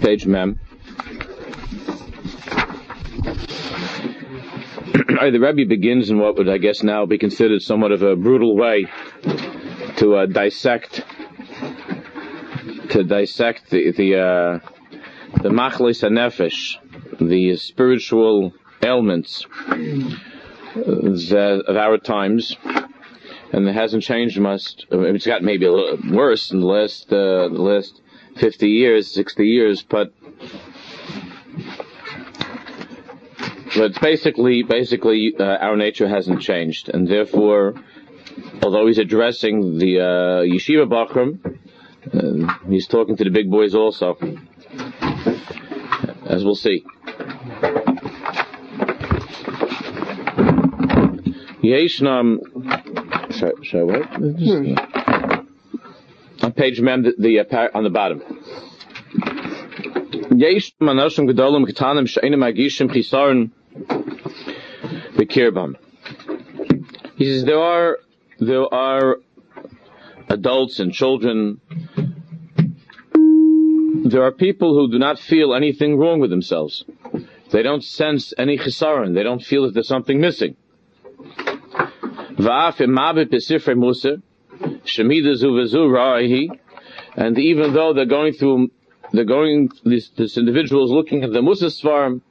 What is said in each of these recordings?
Page mem. the Rebbe begins in what would, I guess, now be considered somewhat of a brutal way to uh, dissect to dissect the the uh, the machlis nefesh, the spiritual ailments uh, of our times, and it hasn't changed much. It's got maybe a little worse in the last uh, the last fifty years, sixty years, but but basically, basically, uh, our nature hasn't changed, and therefore, although he's addressing the uh, yeshiva bachram, uh, he's talking to the big boys also, as we'll see. Yeshnam, should, I wait? Page mem, the, uh, on the bottom. Yesh gedolim ketanim agishim chisaron. He says there are there are adults and children. There are people who do not feel anything wrong with themselves. They don't sense any chisaron. They don't feel that there's something missing. And even though they're going through, they're going, this, this individual is looking at the Musa farm,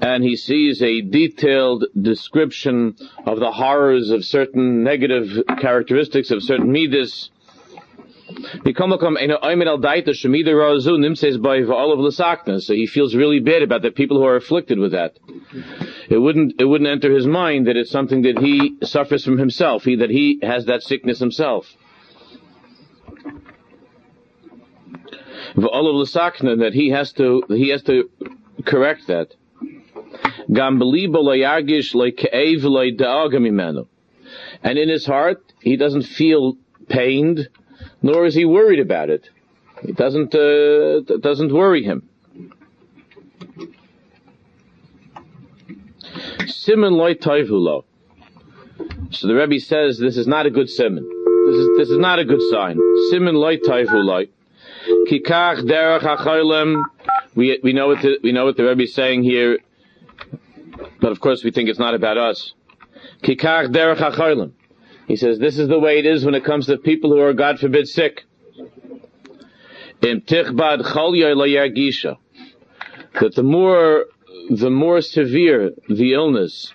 and he sees a detailed description of the horrors of certain negative characteristics of certain midas. So he feels really bad about the people who are afflicted with that. It wouldn't, it wouldn't enter his mind that it's something that he suffers from himself, he, that he has that sickness himself. That he has to, he has to correct that. And in his heart, he doesn't feel pained, nor is he worried about it. It doesn't, uh, doesn't worry him. Simon loy. So the Rebbe says this is not a good simon. This is, this is not a good sign. Simon loy. Kikach derech We, we know what the, we know what the Rebbe is saying here. But of course we think it's not about us. Kikach derech He says this is the way it is when it comes to people who are, God forbid, sick. That the more, the more severe the illness,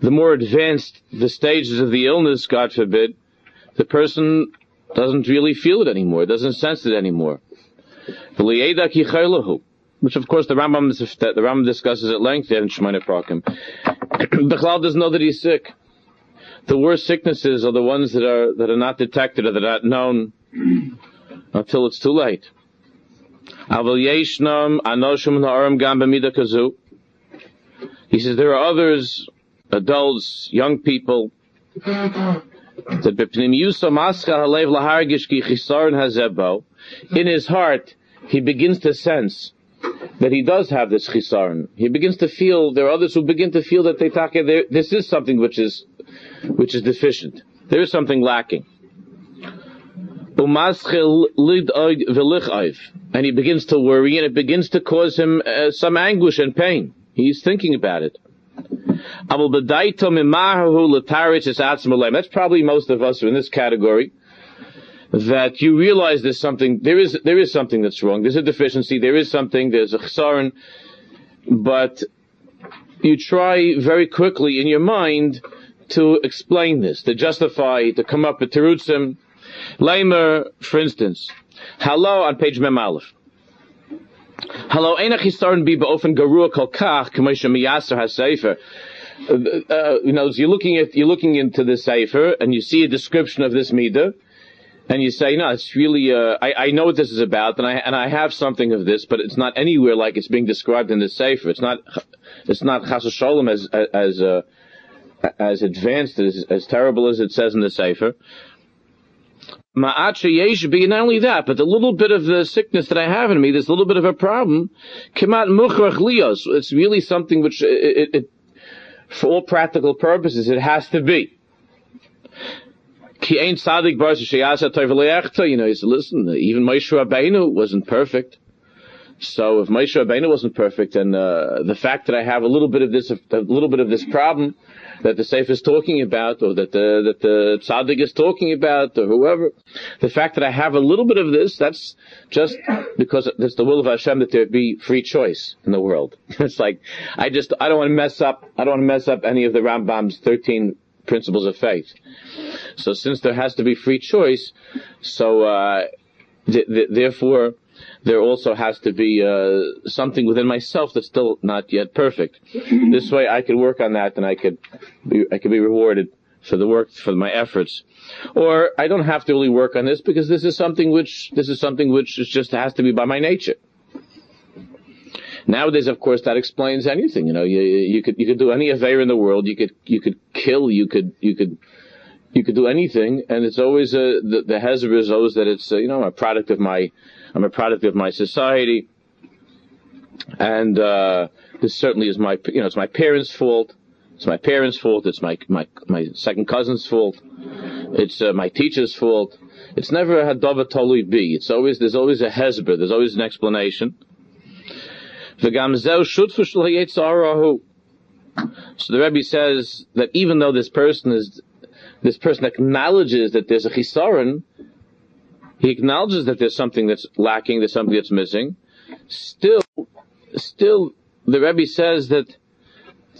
the more advanced the stages of the illness, God forbid, the person doesn't really feel it anymore, doesn't sense it anymore which of course the Rambam the Rambam discusses at length in Shemona Prakim. the Chalal doesn't know that he's sick. The worst sicknesses are the ones that are that are not detected or that are not known until it's too late. He says there are others, adults, young people, in his heart he begins to sense that he does have this chisaron. He begins to feel, there are others who begin to feel that they this is something which is, which is deficient. There is something lacking. And he begins to worry and it begins to cause him uh, some anguish and pain. He's thinking about it. That's probably most of us are in this category that you realize there's something, there is, there is something that's wrong. There's a deficiency. There is something, there's a chesaron, but you try very quickly in your mind to explain this, to justify, to come up with terutzim. Leimer, for instance, hello on page Mem Aleph. Hello, ena chisaron bi beofen garua kol kach, k'moshe miyaser ha-sefer. Uh, uh, you know, you're looking at, you're looking into the sefer, and you see a description of this midah, and you say, no, it's really, uh, I, I know what this is about, and I, and I have something of this, but it's not anywhere like it's being described in the Sefer. It's not, it's not Chas Shalom as, as, uh, as advanced, as, as terrible as it says in the Sefer. Ma'acha be not only that, but the little bit of the sickness that I have in me, this little bit of a problem, kemat muchrach lios. It's really something which, it, it, it, for all practical purposes, it has to be. Ki ein tzaddik bar sheyasa toiv You know, he said, listen, even Moshe Rabbeinu wasn't perfect. So if Moshe Rabbeinu wasn't perfect, and uh, the fact that I have a little bit of this, a little bit of this problem that the Sefer is talking about, or that the that the tzaddik is talking about, or whoever, the fact that I have a little bit of this, that's just because it's the will of Hashem that there be free choice in the world. it's like I just I don't want to mess up. I don't want to mess up any of the Rambam's thirteen principles of faith. So since there has to be free choice, so uh, th- th- therefore there also has to be uh, something within myself that's still not yet perfect. this way, I could work on that, and I could be, I could be rewarded for the work for my efforts. Or I don't have to really work on this because this is something which this is something which just has to be by my nature. Nowadays, of course, that explains anything. You know, you, you could you could do any affair in the world. You could you could kill. You could you could you could do anything, and it's always a, uh, the, the hezbollah is always that it's uh, you know a product of my I'm a product of my society, and uh, this certainly is my you know it's my parents' fault. It's my parents' fault. It's my my my second cousin's fault. It's uh, my teacher's fault. It's never a hadava tolui. It's always there's always a hezber. There's always an explanation. So the Rebbe says that even though this person is this person acknowledges that there's a chisaron, he acknowledges that there's something that's lacking, there's something that's missing. Still, still, the Rebbe says that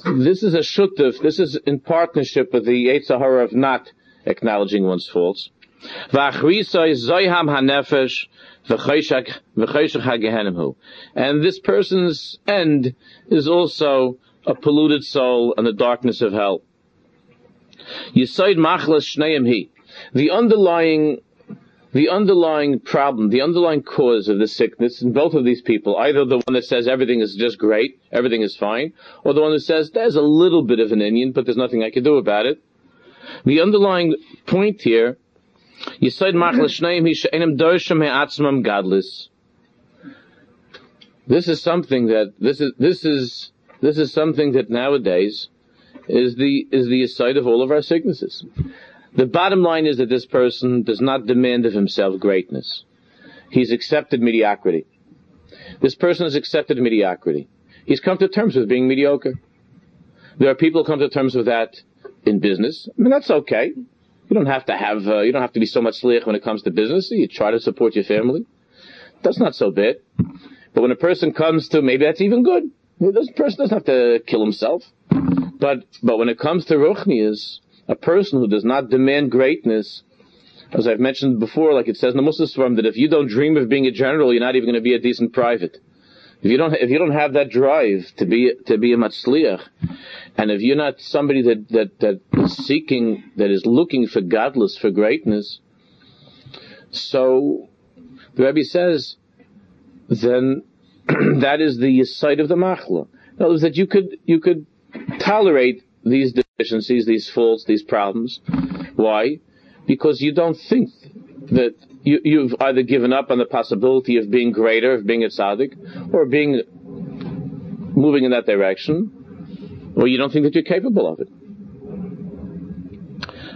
this is a shutuf, this is in partnership with the Sahara of not acknowledging one's faults. And this person's end is also a polluted soul and the darkness of hell. The underlying the underlying problem, the underlying cause of the sickness in both of these people, either the one that says everything is just great, everything is fine, or the one that says there's a little bit of an inyan, but there's nothing I can do about it. The underlying point here, Yisaid mm-hmm. gadlis. This is something that this is this is this is something that nowadays is the is the side of all of our sicknesses. The bottom line is that this person does not demand of himself greatness. He's accepted mediocrity. This person has accepted mediocrity. He's come to terms with being mediocre. There are people who come to terms with that in business. I mean, that's okay. You don't have to have, uh, you don't have to be so much slick when it comes to business. You try to support your family. That's not so bad. But when a person comes to, maybe that's even good. This person doesn't have to kill himself. But, but when it comes to ruchnias, a person who does not demand greatness, as I've mentioned before, like it says in the Muslim Swarm, that if you don't dream of being a general, you're not even going to be a decent private. If you don't, if you don't have that drive to be, to be a matzliach, and if you're not somebody that, that, that is seeking, that is looking for gadlus, for greatness, so the Rebbe says, then that is the site of the machla. In other words, that you could, you could tolerate these deficiencies, these faults, these problems. Why? Because you don't think that you, you've either given up on the possibility of being greater, of being a tzaddik, or being moving in that direction, or you don't think that you're capable of it.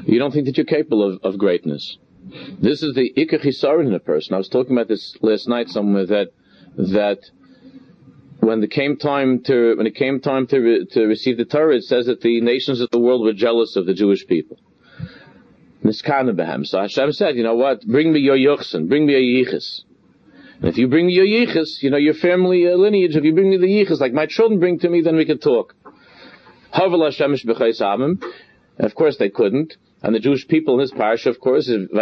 You don't think that you're capable of, of greatness. This is the ikach in a person. I was talking about this last night somewhere that that when it came time to when it came time to re, to receive the Torah, it says that the nations of the world were jealous of the Jewish people. So Hashem said, you know what? Bring me your yochsen, bring me your yichus. And if you bring me your yichus, you know your family uh, lineage. If you bring me the yichus, like my children bring to me, then we can talk. Of course, they couldn't. And the Jewish people in this parsha, of course, is The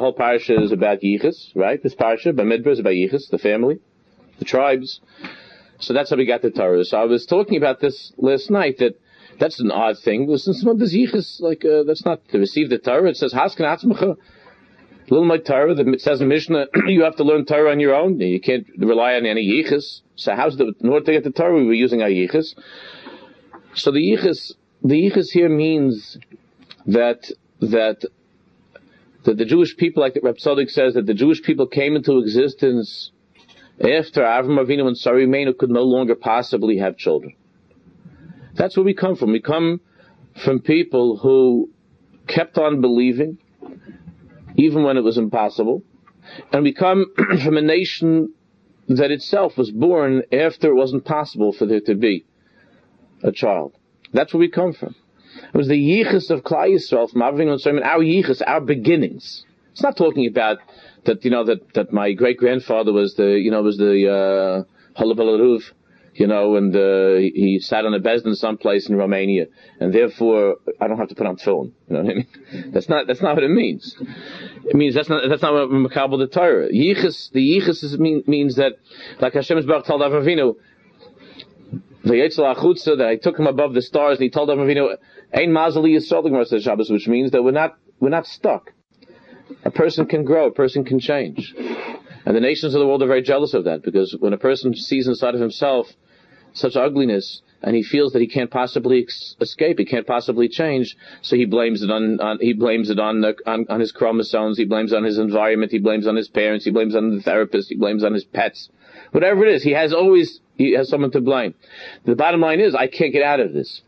whole parsha is about yichus, right? This parsha, Bamidbar, is about yichus, the family the tribes. So that's how we got the Torah. So I was talking about this last night that that's an odd thing. Listen, some of the yichus, like, uh, that's not to receive the Torah. It says, Haskan Atzmacha. Little my Torah, it says in Mishnah, you have to learn Torah on your own. You can't rely on any yichus. So how's the, in order to get the Torah, we were using our yichus. So the yichus, the yichus here means that, that, that the Jewish people, like the Reb says, that the Jewish people came into existence after Avram Avinu and Sarah Imeinu could no longer possibly have children. That's where we come from. We come from people who kept on believing, even when it was impossible, and we come from a nation that itself was born after it wasn't possible for there to be a child. That's where we come from. It was the yichus of Klal Yisrael from Avinu and Simon, our yichus, our beginnings. It's not talking about that, you know, that, that my great grandfather was the, you know, was the, uh, Halabalaruf, you know, and, uh, he sat on a bezdin someplace in Romania, and therefore, I don't have to put on film. You know what I mean? That's not, that's not what it means. It means that's not, that's not what Makabal the Torah. Yichus, the Yichus mean, means that, like Hashem's Baruch told Avinu, that I took him above the stars, and he told Avinu, Ein Mazali Yisrael, the Shabbos, which means that we're not, we're not stuck. A person can grow, a person can change. And the nations of the world are very jealous of that, because when a person sees inside of himself such ugliness, and he feels that he can't possibly escape, he can't possibly change, so he blames it on, on he blames it on, the, on, on his chromosomes, he blames on his environment, he blames on his parents, he blames on the therapist, he blames on his pets, whatever it is, he has always he has someone to blame. The bottom line is, I can't get out of this.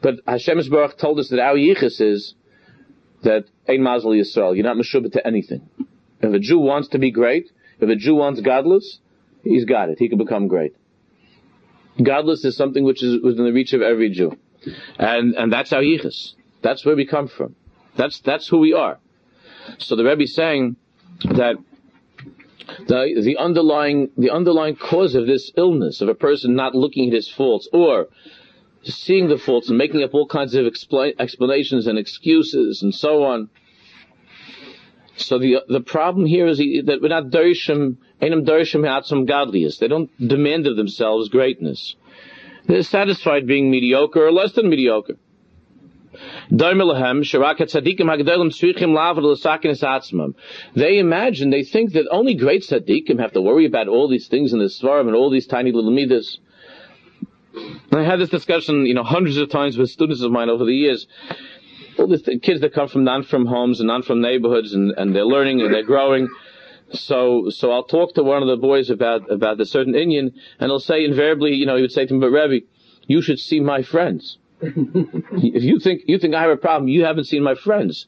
But Hashem Baruch told us that our yichus is that Ein Mazel Yisrael, you're not meshubah to anything. If a Jew wants to be great, if a Jew wants gadlus, he's got it. He can become great. Gadlus is something which is within the reach of every Jew. And, and that's our yichus. That's where we come from. That's, that's who we are. So the Rebbe is saying that the, the underlying, the underlying cause of this illness, of a person not looking at his faults, or seeing the faults and making up all kinds of expl- explanations and excuses and so on. So the the problem here is that we're not dershim, enam dershim godliest. They don't demand of themselves greatness. They're satisfied being mediocre or less than mediocre. They imagine, they think that only great tzaddikim have to worry about all these things in the svarim and all these tiny little midas. I had this discussion, you know, hundreds of times with students of mine over the years. All the th- kids that come from non-frum homes and non-frum neighborhoods and, and they're learning and they're growing. So, so I'll talk to one of the boys about, about the certain inyan and he'll say invariably, you know, he would say to me, but Rebbe, you should see my friends if you think you think I have a problem, you haven't seen my friends.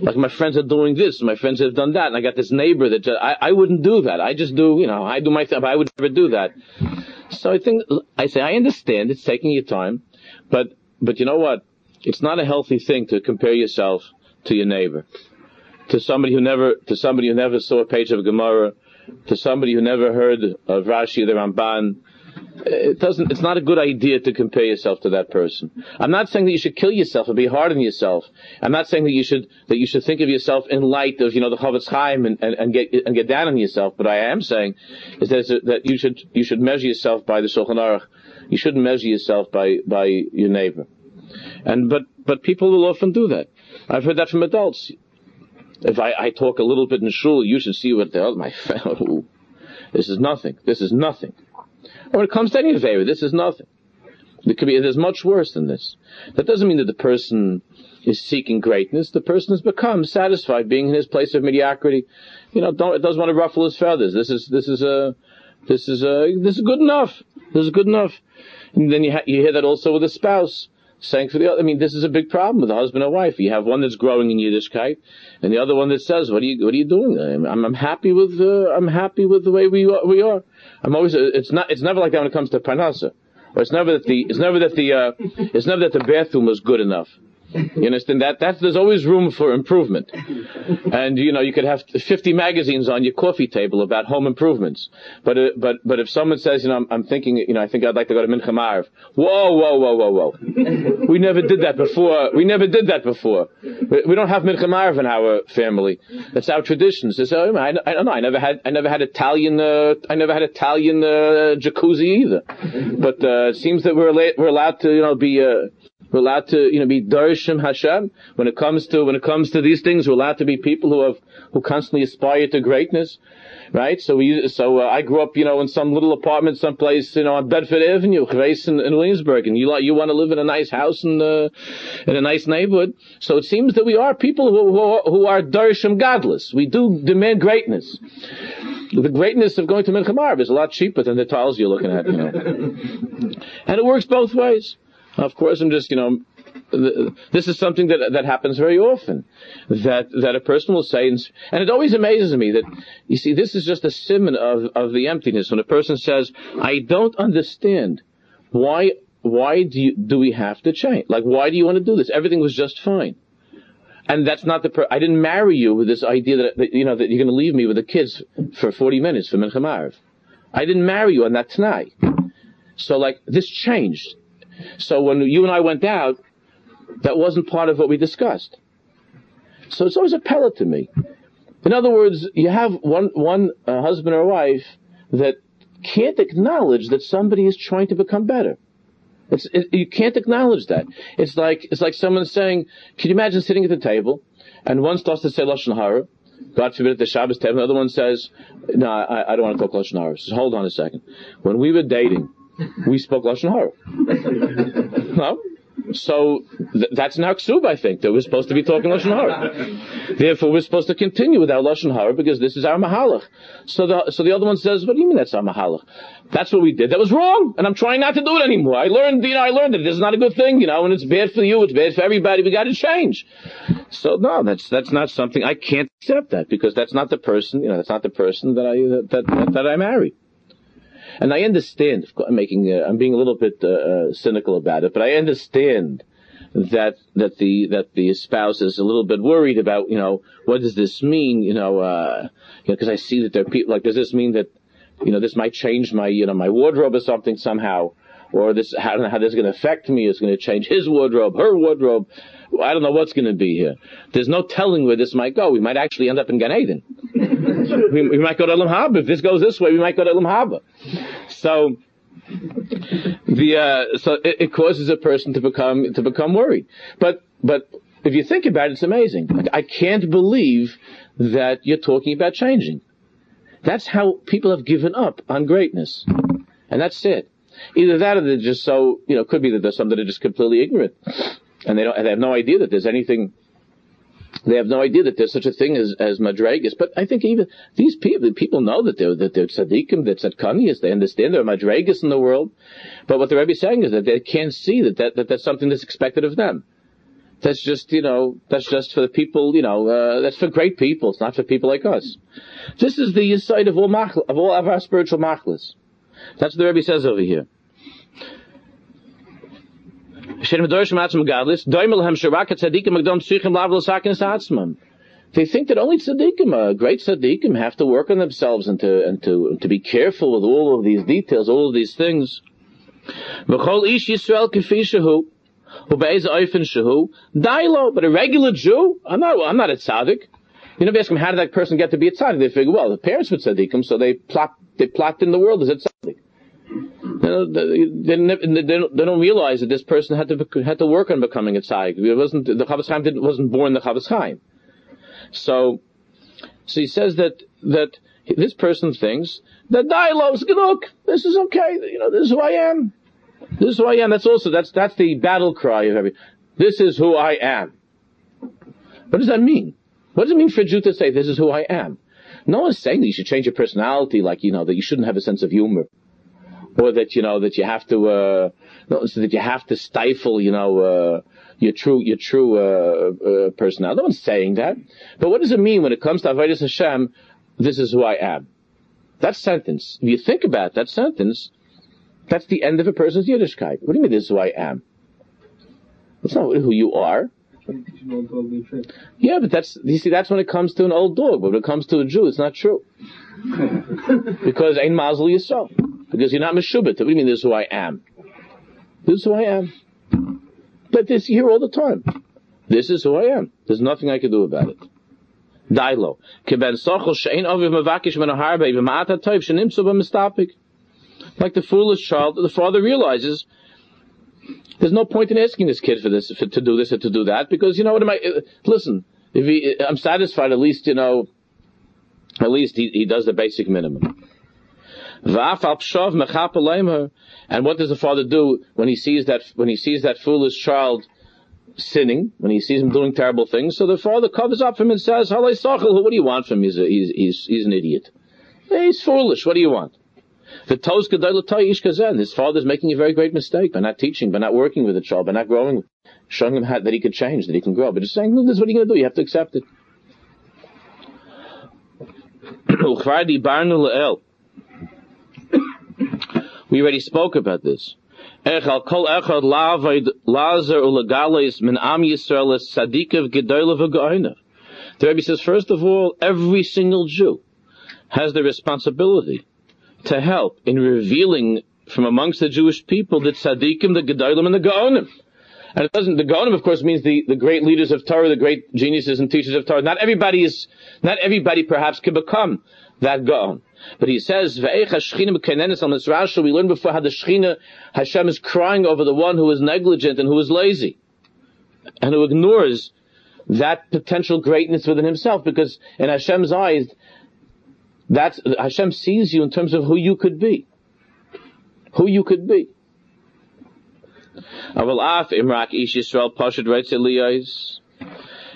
Like my friends are doing this, my friends have done that, and I got this neighbor that just, I I wouldn't do that. I just do you know I do my thing, but I would never do that. So I think I say I understand it's taking your time, but but you know what? It's not a healthy thing to compare yourself to your neighbor, to somebody who never to somebody who never saw a page of Gemara, to somebody who never heard of Rashi the Ramban it doesn't, it's not a good idea to compare yourself to that person. I'm not saying that you should kill yourself or be hard on yourself. I'm not saying that you should, that you should think of yourself in light of, you know, the Chofetz Chaim and, and, and get, and get down on yourself. But I am saying is that, that you should, you should measure yourself by the Shulchan Aruch. You shouldn't measure yourself by, by your neighbor. And, but, but people will often do that. I've heard that from adults. If I, I talk a little bit in shul, you should see what the hell, my fellow. This is nothing. This is nothing. When it comes to any favor, this is nothing. It could be, there's much worse than this. That doesn't mean that the person is seeking greatness. The person has become satisfied being in his place of mediocrity. You know, don't, it doesn't want to ruffle his feathers. This is, this is a, this is a, this is good enough. This is good enough. And then you, ha- you hear that also with a spouse saying for the other. I mean, this is a big problem with a husband and wife. You have one that's growing in Yiddishkeit, and the other one that says, "What are you, what are you doing? I'm, I'm happy with, uh, I'm happy with the way we we are." I'm always. It's not. It's never like that when it comes to parnasa. Or it's never that the. It's never that the. Uh, it's never that the bathroom was good enough. You understand that? That's, there's always room for improvement. And, you know, you could have 50 magazines on your coffee table about home improvements. But, uh, but, but if someone says, you know, I'm, I'm, thinking, you know, I think I'd like to go to Mincha Ma'ariv. Whoa, whoa, whoa, whoa, whoa. we never did that before. We never did that before. We don't have Mincha Ma'ariv in our family. That's our traditions. It's, uh, I, I, don't know. I never had, I never had Italian, uh, I never had Italian, uh, jacuzzi either. But, uh, it seems that we're, we're allowed to, you know, be, uh, we're allowed to, you know, be Darshim Hashem. When it comes to, when it comes to these things, we're allowed to be people who have, who constantly aspire to greatness. Right? So we, so, uh, I grew up, you know, in some little apartment someplace, you know, on Bedford Avenue, in, in Williamsburg, and you, like, you want to live in a nice house and, uh, in a nice neighborhood. So it seems that we are people who, who, are, who are Darshim gadlus. We do demand greatness. The greatness of going to Mincha is a lot cheaper than the tiles you're looking at, you know. and it works both ways. Of course, I'm just, you know, this is something that that happens very often. That that a person will say, and it always amazes me that you see this is just a simon of of the emptiness when a person says, "I don't understand why why do you, do we have to change? Like why do you want to do this? Everything was just fine." And that's not the. Per- I didn't marry you with this idea that, that you know that you're going to leave me with the kids for 40 minutes for Mincha I didn't marry you on that tonight. So like this changed. So when you and I went out, that wasn't part of what we discussed. So it's always a pellet to me. In other words, you have one one uh, husband or wife that can't acknowledge that somebody is trying to become better. It, you can't acknowledge that. It's like it's like someone saying, "Can you imagine sitting at the table, and one starts to say lashon hara, God forbid at the Shabbos table, another one says, "No, I, I don't want to talk lashon hara." Says, "Hold on a second. When we were dating, we spoke lashon hara." no, so th- that's now ksub, I think, that we're supposed to be talking Lashon Hara. Therefore, we're supposed to continue with our Lashon Hara because this is our Mahalach. So the, so the other one says, what do you mean that's our Mahalach? That's what we did. That was wrong, and I'm trying not to do it anymore. I learned, you know, I learned that this is not a good thing, you know, and it's bad for you, it's bad for everybody, we gotta change. So no, that's, that's not something, I can't accept that because that's not the person, you know, that's not the person that I, that, that, that I marry. And I understand, I'm making, uh, I'm being a little bit uh, uh, cynical about it, but I understand that that the that the spouse is a little bit worried about, you know, what does this mean, you know, uh, because I see that there are people like, does this mean that, you know, this might change my, you know, my wardrobe or something somehow, or this, I don't know how this is going to affect me. It's going to change his wardrobe, her wardrobe. I don't know what's going to be here. There's no telling where this might go. We might actually end up in Gan Eden. we, we, might go to Elam Haba. If this goes this way, we might go to Elam Haba. So, the, uh, so it, it, causes a person to become, to become worried. But, but if you think about it, it's amazing. Like, I can't believe that you're talking about changing. That's how people have given up on greatness. And that's it. Either that or they're just so, you know, could be that there's some that are just completely ignorant and they don't, they have no idea that there's anything. They have no idea that there's such a thing as as madregas. But I think even these people, people know that they're that they're tzaddikim, that tzadkanias. They understand there are madregas in the world. But what the Rebbe is saying is that they can't see that, that, that that's something that's expected of them. That's just, you know, that's just for the people, you know, uh, that's for great people. It's not for people like us. This is the side of all machla, of all of our spiritual machlas. That's what the Rebbe says over here. They think that only tzaddikim, uh, great tzaddikim, have to work on themselves and to and to to be careful with all of these details, all of these things. But a regular Jew, I'm not, I'm not a tzaddik. You never ask them how did that person get to be a tzaddik? They figure, well, the parents were tzaddikim, so they plot, they plot in the world as a tzaddik. They, they, they, don't realize that this person had to had to work on becoming a tzaddik. It wasn't the Chofetz Chaim wasn't born the Chofetz Chaim. So, so he says that that this person thinks that dialogue's look. This is okay. You know, this is who I am. This is who I am. That's also that's that's the battle cry of every. This is who I am. What does that mean? What does it mean for a Jew to say this is who I am? No one's saying that you should change your personality, like you know that you shouldn't have a sense of humor or that you know that you have to uh, so that you have to stifle you know uh, your true your true uh, uh, personality. No one's saying that, but what does it mean when it comes to avodas Hashem? This is who I am. That sentence, if you think about that sentence, that's the end of a person's Yiddishkeit. What do you mean? This is who I am. It's not who you are. Yeah, but that's you see that's when it comes to an old dog. But when it comes to a Jew, it's not true. because ein mazel yourself. Because you're not meshubit. What do you mean this is who I am? This is who I am. But this hear all the time. This is who I am. There's nothing I can do about it. Dailo. Like the foolish child, the father realizes there's no point in asking this kid for this, for, to do this or to do that, because you know what am I? Listen, if he, I'm satisfied, at least you know, at least he, he does the basic minimum. And what does the father do when he sees that when he sees that foolish child sinning, when he sees him doing terrible things? So the father covers up for him and says, "What do you want from him? He's a, he's, he's he's an idiot. He's foolish. What do you want?" His father's making a very great mistake by not teaching, by not working with the child, by not growing, showing him how, that he could change, that he can grow. But just saying, this is what you're going to do. You have to accept it. we already spoke about this. The Rebbe says, first of all, every single Jew has the responsibility to help in revealing from amongst the Jewish people the tzaddikim, the gedolim, and the gaonim. And it doesn't, the gaonim of course means the, the great leaders of Torah, the great geniuses and teachers of Torah. Not everybody is, not everybody perhaps can become that gaon. But he says, on this Rasha, we learned before how the Shechina, Hashem is crying over the one who is negligent and who is lazy. And who ignores that potential greatness within himself, because in Hashem's eyes, that's, Hashem sees you in terms of who you could be. Who you could be.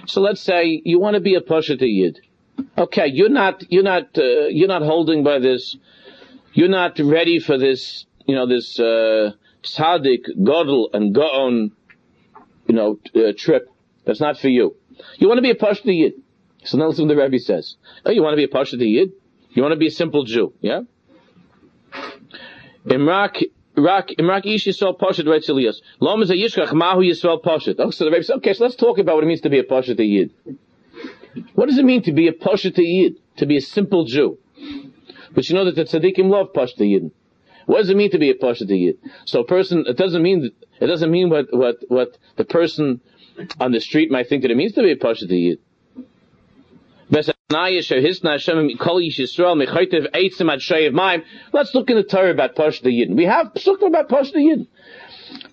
So let's say you want to be a Pasha Yid. Okay, you're not, you're not, uh, you're not holding by this, you're not ready for this, you know, this, uh, tzaddik, godel, and gaon, you know, uh, trip. That's not for you. You want to be a Pasha Yid. So now listen what the Rebbe says. Oh, you want to be a Pasha Yid? You want to be a simple Jew, yeah? Imrak, Rak, Imrak Ish Yisrael Poshet right Elias. Lom is a Yishkach Mahu Yisrael Poshet. Oh, so the Rebbe says, okay, so let's talk about what it means to be a Poshet Yid. What does it mean to be a Poshet Yid? To be a simple Jew? But you know that the tzaddikim love Poshet Yid. What does it mean to be a Poshet Yid? So a person, it doesn't mean, it doesn't mean what, what, what the person on the street might think that it means to be a Poshet Yid. Let's look in the Torah about Pashta Yidden. We have Psukim about Pashta Yidden.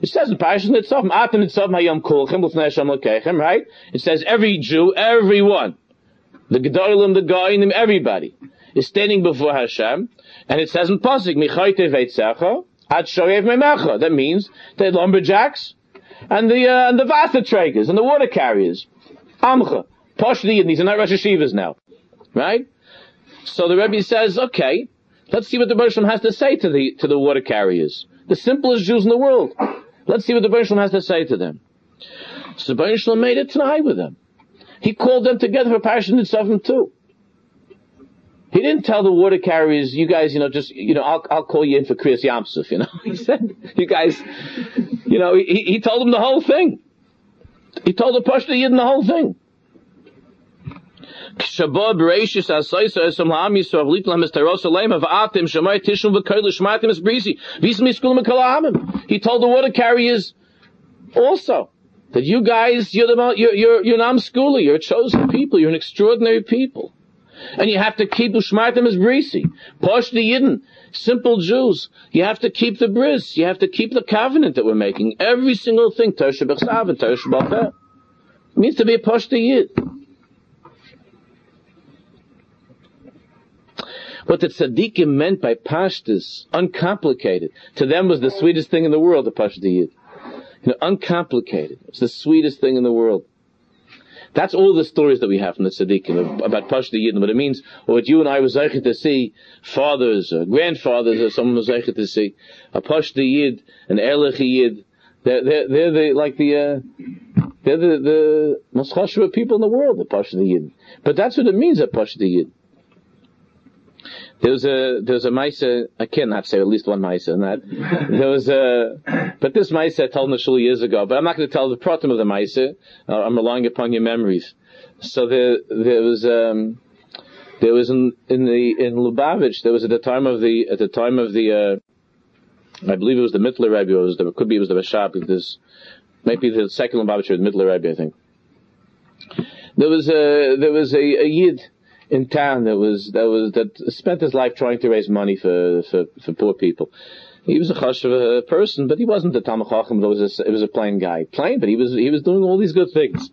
It says in Parashat Nitzavim, Atem Nitzavim Hayom Kulchem L'fnei Hashem L'keichem, right? It says every Jew, everyone, the Gedolim, the Goyinim, everybody, is standing before Hashem, and it says in Pasuk, Michaytev Eitzecha, Ad Shoyev Memecha. That means the lumberjacks, and the, uh, and the Vasa traders, and the water carriers. Amcha. Pashti, and these are not Rosh Hashivas now. Right? So the Rebbe says, okay, let's see what the Bershom has to say to the, to the water carriers. The simplest Jews in the world. Let's see what the Bershom has to say to them. So Bershom made it tonight with them. He called them together for Parashat Nitzavim too. He didn't tell the water carriers, you guys, you know, just, you know, I'll, I'll call you in for Kriyas Yamsuf, you know. He said, you guys, you know, he, he told them the whole thing. He told the Pashto Yidden the whole thing. Shabbat Bereshis Asaisa Esam La'am Yisrael Litlam Es Teros Aleim Avatim Shemai Tishum V'Koil Shmatim Es Brisi Vismi Skulim Kalamim. He told the water carriers also that you guys, you're the, you're, you're, you're an Amskuli, you're a chosen people, you're an extraordinary people. And you have to keep Ushmartim as Brisi. Posh the Yidden, simple Jews. You have to keep the bris. You have to keep the covenant that we're making. Every single thing, Tersha B'Chsav and Tersha B'Peh. means to be a Posh the Yid. What the tzaddikim meant by pashtus, uncomplicated, to them was the sweetest thing in the world, the pashtiyid. You know, uncomplicated. It's the sweetest thing in the world. That's all the stories that we have from the tzaddikim about Pashta Yidden. But it means what you and I were zeichet to see, fathers, or grandfathers, or someone was zeichet to see, a Pashta Yid, an Erlich Yid. They're, they're, they're the, like the, uh, they're the, the most chashuva people in the world, the Pashta Yidden. But that's what it means, a Pashta Yid. There was a there was a Maisa. I cannot say at least one Maisa in that. There was a, but this Maisa I told Nashul years ago. But I'm not going to tell the pratim of the Maisa. Uh, I'm relying upon your memories. So there there was um, there was in in the in Lubavitch. There was at the time of the at the time of the uh, I believe it was the Mittler Rebbe. It was the, could be it was the Rashab. This maybe the second Lubavitch or the Mittler Rebbe. I think there was a there was a, a yid in town that was that was that spent his life trying to raise money for for, for poor people. He was a chashuv person, but he wasn't a talmid chacham. It was a, it was a plain guy, plain, but he was he was doing all these good things.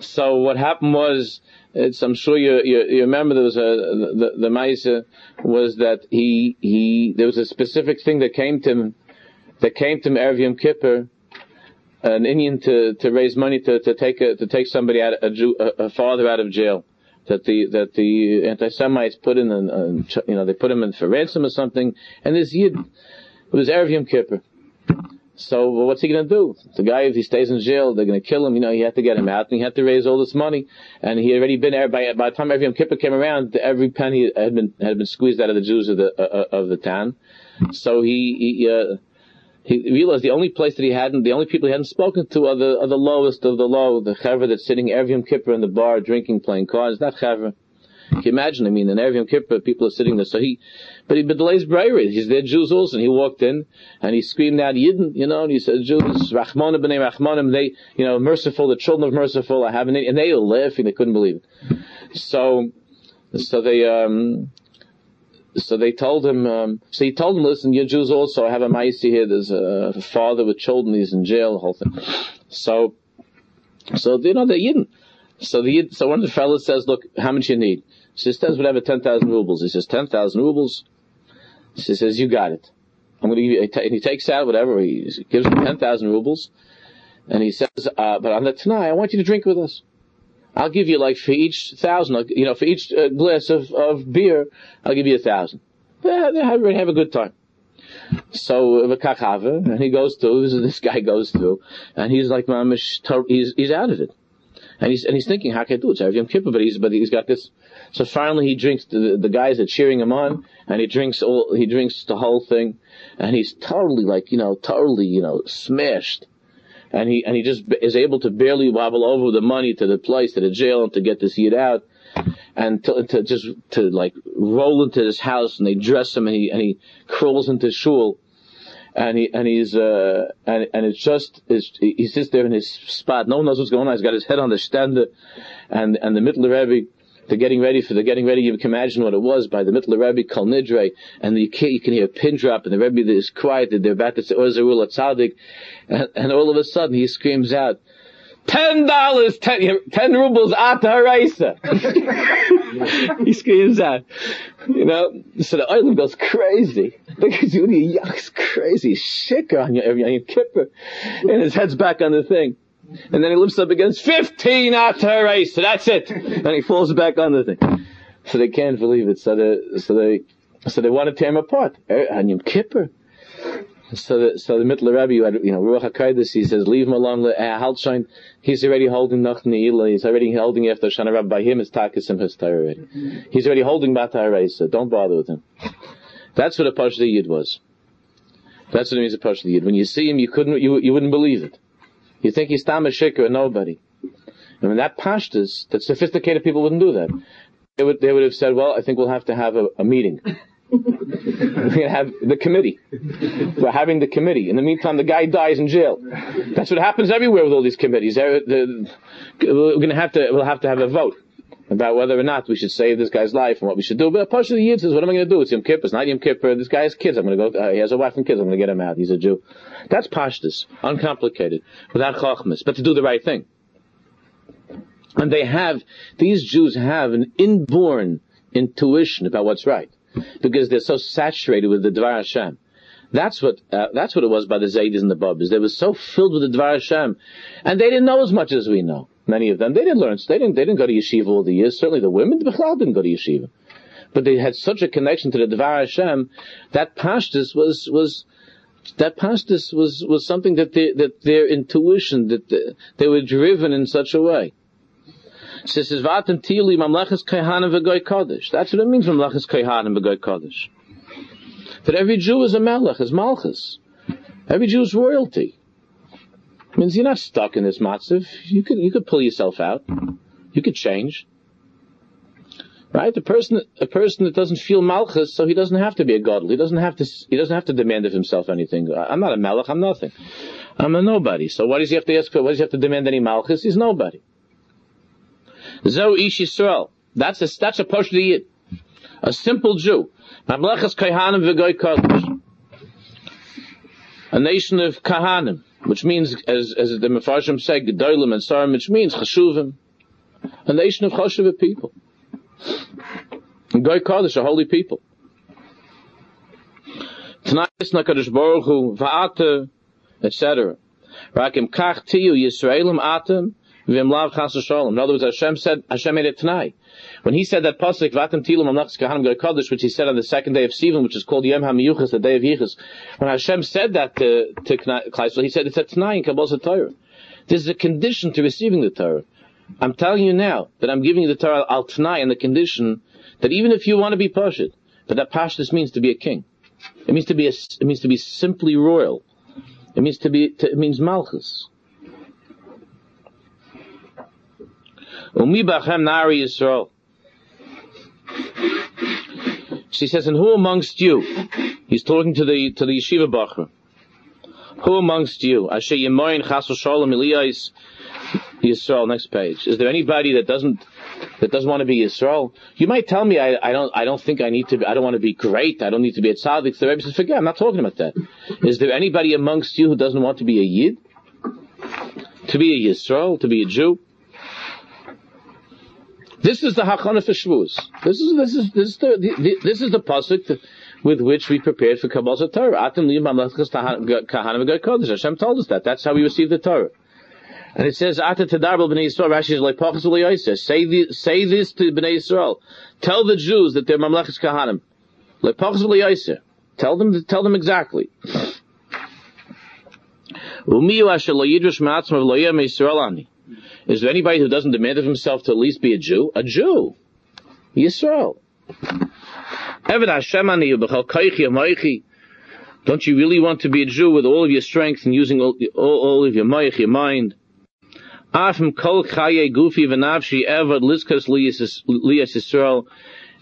So what happened was, I'm sure you, you, you remember there was a the the Maisa was that he he there was a specific thing that came to him that came to him Erev Yom Kippur an inyan to, to raise money to, to take a, to take somebody out a, Jew, a, a father out of jail that the that the anti-Semites put in, an, you know, they put him in for ransom or something, and this Yid, it was Erev Yom Kippur. So well, what's he going to do? The guy, if he stays in jail, they're going to kill him. You know, he had to get him out, and he had to raise all this money. And he had already been there by, by the time Erev Yom Kippur came around, every penny had been had been squeezed out of the Jews of the uh, uh of the town. So he he, uh, he realized the only place that he hadn't, the only people he hadn't spoken to are the are the lowest of the low, the chaver that's sitting every Yom Kippur in the bar drinking, playing cards. Not chaver. Can you imagine? I mean, in Erev Yom Kippur, people are sitting there. So he, but he bedelays Breiri. He's there, Jews also. And he walked in and he screamed out Yidden, you know, and he said, Jews, Rachmana b'nei Rachmanim, they, you know, merciful, the children of merciful, I have an, and they were laughing, they couldn't believe it. So, so they, um, so they told him, um, so he told him, listen, you're Jews also, have a Maisi here, there's a father with children, he's in jail, the whole thing. So, so, you know, they're Yidden. So the, so one of the fellows says, look, how much you need? He says, whatever, 10,000 rubles. He says, 10,000 rubles. He says, you got it. I'm going to give you, and he takes out whatever, he gives him 10,000 rubles. And he says, uh, but on the tonight, I want you to drink with us. I'll give you like for each thousand, you know, for each uh, glass of, of beer, I'll give you a thousand. Have, have a good time. So and he goes through. This guy goes through, and he's like, mamish, he's he's out of it, and he's and he's thinking, how can I do it? It's Yom Kippur, but he's but he's got this so finally he drinks, the, the guys are cheering him on, and he drinks all, he drinks the whole thing, and he's totally like, you know, totally, you know, smashed. And he, and he just is able to barely wobble over the money to the place, to the jail, and to get this heat out. And to, to, just to like roll into this house and they dress him and he and he crawls into shul. And he and he's uh and and it's just it's, he sits there in his spot. No one knows what's going on. He's got his head on the stand and and the middle of Rebbe they're getting ready for, they're getting ready, you can imagine what it was by the middle of Rebbe, Kol Nidre, and you can, you can hear a pin drop, and the Rebbe is quiet, they're about to say, Ozerul Tzaddik, and, and all of a sudden he screams out, Ten dollars, ten, ten rubles ata haraisa. he screams out, you know. So the island goes crazy. Because Yehudi crazy, shikar on your, on your kippur, and his head's back on the thing. And then he lifts up against 15 after race. So that's it. And he falls back on the thing. So they can't believe it. So they, so they, so they want to tear him apart. And Yom Kippur. So the, so the Mittler Rebbe, you, know, Ruach HaKadosh, he says, leave him alone, uh, He's already holding Nach. He's already holding after Shana Rabbi. By him, it's Takisim his already. He's already holding Bata so don't bother with him. That's what a Pashta Yid was. That's what it means a Pashta Yid. When you see him, you couldn't, you, you wouldn't believe it. You think he's Tam Shikr, nobody. I mean, that pashtas, that sophisticated people wouldn't do that. They would, they would have said, well, I think we'll have to have a, a meeting. we have the committee. We're having the committee. In the meantime, the guy dies in jail. That's what happens everywhere with all these committees. We're going to have to, we'll have to have a vote about whether or not we should save this guy's life and what we should do. But a part of the Yid says, what am I going to do? It's Yom Kippur. It's not Yom Kippur. This guy has kids. I'm going to go, uh, he has a wife and kids. I'm going to get him out. He's a Jew. That's pashtus. Uncomplicated. Without chachmas. But to do the right thing. And they have, these Jews have an inborn intuition about what's right. Because they're so saturated with the Dvar Hashem. That's what uh, that's what it was by the Zaydis and the Babas. They were so filled with the Dvar Hashem, and they didn't know as much as we know. Many of them, they didn't learn, they didn't, they didn't go to yeshiva all the years. Certainly the women, the Bechlal didn't go to yeshiva. But they had such a connection to the Devar Hashem, that pashtus was, was, that pashtus was, was something that they, that their intuition, that they, they were driven in such a way. Says Vatem Tili Mamlechas Kaihanim V'Goy Kodesh. That's what it means Mamlechas Kaihanim V'Goy Kodesh. That every Jew is a Melech, is Malchus. Every Jew is royalty means you're not stuck in this matzav. You could you could pull yourself out. You could change. Right? A person a person that doesn't feel malchus, so he doesn't have to be a godly. He doesn't have to he doesn't have to demand of himself anything. I'm not a melech, I'm nothing. I'm a nobody. So why does he have to ask for, why does he have to demand any malchus? He's nobody. Zo ish Yisrael. That's a that's a yid. A simple Jew. Mamlechas Kaihanim v'goy kodesh. A nation of Kahanim which means, as, as the Mefarshim say, Gedolim and Sarim, which means Chashuvim, a nation of Chashuva people. Goy Kodesh, a holy people. Tonight, is Nakadosh Baruch Hu, Va'ata, etc. Rakim Kach Tiyu Yisraelim Atem, In other words, Hashem said, Hashem made it tonight. When he said that pasuk, vatem tilim amnachs kahanim kodesh, which he said on the second day of Sivan, which is called Yom HaMiyuchas, the day of Yichus, when Hashem said that to, to Klaisel, he said it's a tonight in Kabbalah Torah. This is a condition to receiving the Torah. I'm telling you now that I'm giving you the Torah al tonight in the condition that even if you want to be Pashit, but that Pashtus means to be a king. It means to be a, it means to be simply royal. It means to be, to, it means Malchus. Nari Yisrael. She says, and who amongst you? He's talking to the, to the yeshiva bacher. Who amongst you? Asher Yemoyin Chasel Shalom Eliyais Yisrael. Next page. Is there anybody that doesn't that doesn't want to be Yisrael? You might tell me I, I don't I don't think I need to. Be, I don't want to be great. I don't need to be a tzaddik. The Rebbe says, forget. I'm not talking about that. Is there anybody amongst you who doesn't want to be a yid? To be a Yisrael? To be a Jew? This is the Hachana for Shavuos. This is this is this is the, the this is the pasuk with which we prepared for Kabbalah Torah. Atem Hashem told us that. That's how we received the Torah. And it says, Ata Tadarbal B'nai Yisrael, Rashi is like Pachas Say, the, say this to B'nai Yisrael. Tell the Jews that they're Mamlechus Kahanim. Like Pachas Tell them, tell them exactly. Is there anybody who doesn't demand of himself to at least be a Jew? A Jew. Yisrael. Don't you really want to be a Jew with all of your strength and using all, all, of your moich, your mind?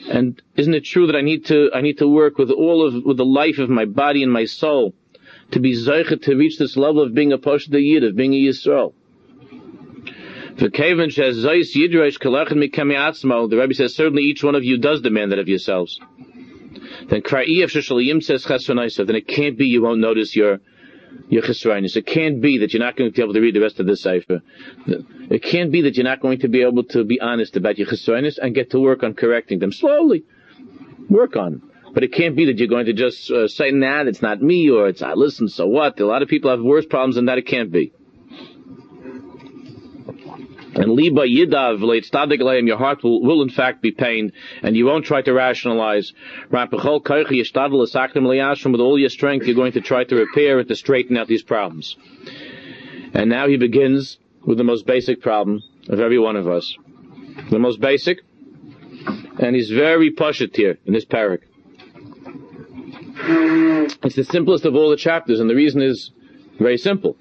And isn't it true that I need to, I need to work with all of, with the life of my body and my soul to be zeicha to reach this level of being a Pasha Yid, of being a Yisrael? The Rebbe says, certainly each one of you does demand that of yourselves. Then says then it can't be you won't notice your your. It can't be that you're not going to be able to read the rest of the cipher. It can't be that you're not going to be able to be honest about your chesroinus and get to work on correcting them slowly. Work on. But it can't be that you're going to just uh, say, nah, it's not me, or it's, I listen, so what? A lot of people have worse problems than that. It can't be. And liba yidav leitstadik your heart will, will in fact be pained, and you won't try to rationalize. With all your strength, you're going to try to repair and to straighten out these problems. And now he begins with the most basic problem of every one of us. The most basic, and he's very pushed here in this parak. It's the simplest of all the chapters, and the reason is very simple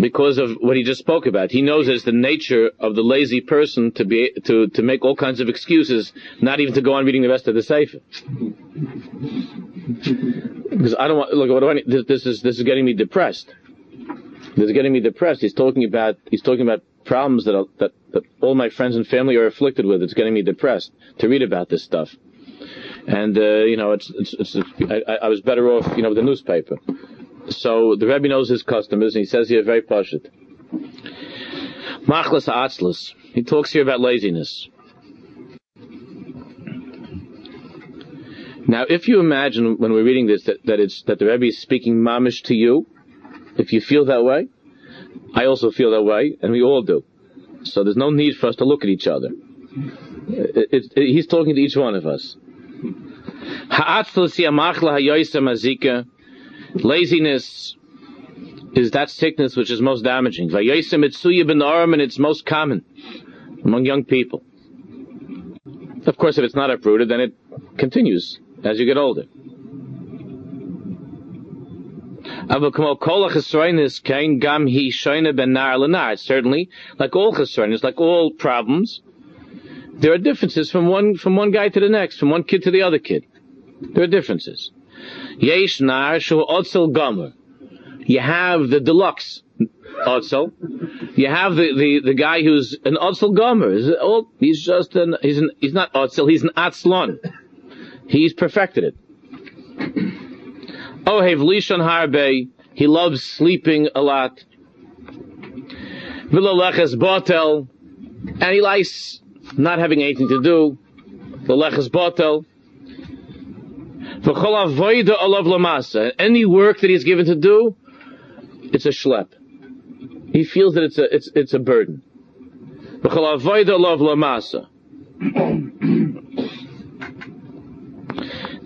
because of what he just spoke about. He knows it's the nature of the lazy person to be to to make all kinds of excuses, not even to go on reading the rest of the sefer. because I don't want look. What do I need? This, this is this is getting me depressed. This is getting me depressed. He's talking about he's talking about problems that that that all my friends and family are afflicted with. It's getting me depressed to read about this stuff. And uh, you know, it's, it's, it's, I, I was better off, you know, with the newspaper. So the Rebbe knows his customers, and he says here very pashut. Machlas atzlas. He talks here about laziness. Now, if you imagine when we're reading this that, that it's that the Rebbe is speaking mamish to you, if you feel that way, I also feel that way, and we all do. So there's no need for us to look at each other. It, it, it, he's talking to each one of us. Laziness is that sickness which is most damaging. Vayesim itsuya ben and it's most common among young people. Of course, if it's not uprooted, then it continues as you get older. Certainly, like all chesronis, like all problems, there are differences from one from one guy to the next, from one kid to the other kid. There are differences. Yesh nar shu otzel gomer. You have the deluxe otzel. You have the, the, the guy who's an otzel gomer. Oh, he's just an, he's an, he's not otzel, he's an atzlon. He's perfected it. Oh, Lishon Harbe, he loves sleeping a lot. Vilaleches Botel, and he likes not having anything to do. Vilaleches Botel. Any work that he's given to do, it's a schlep. He feels that it's a, it's, it's a burden.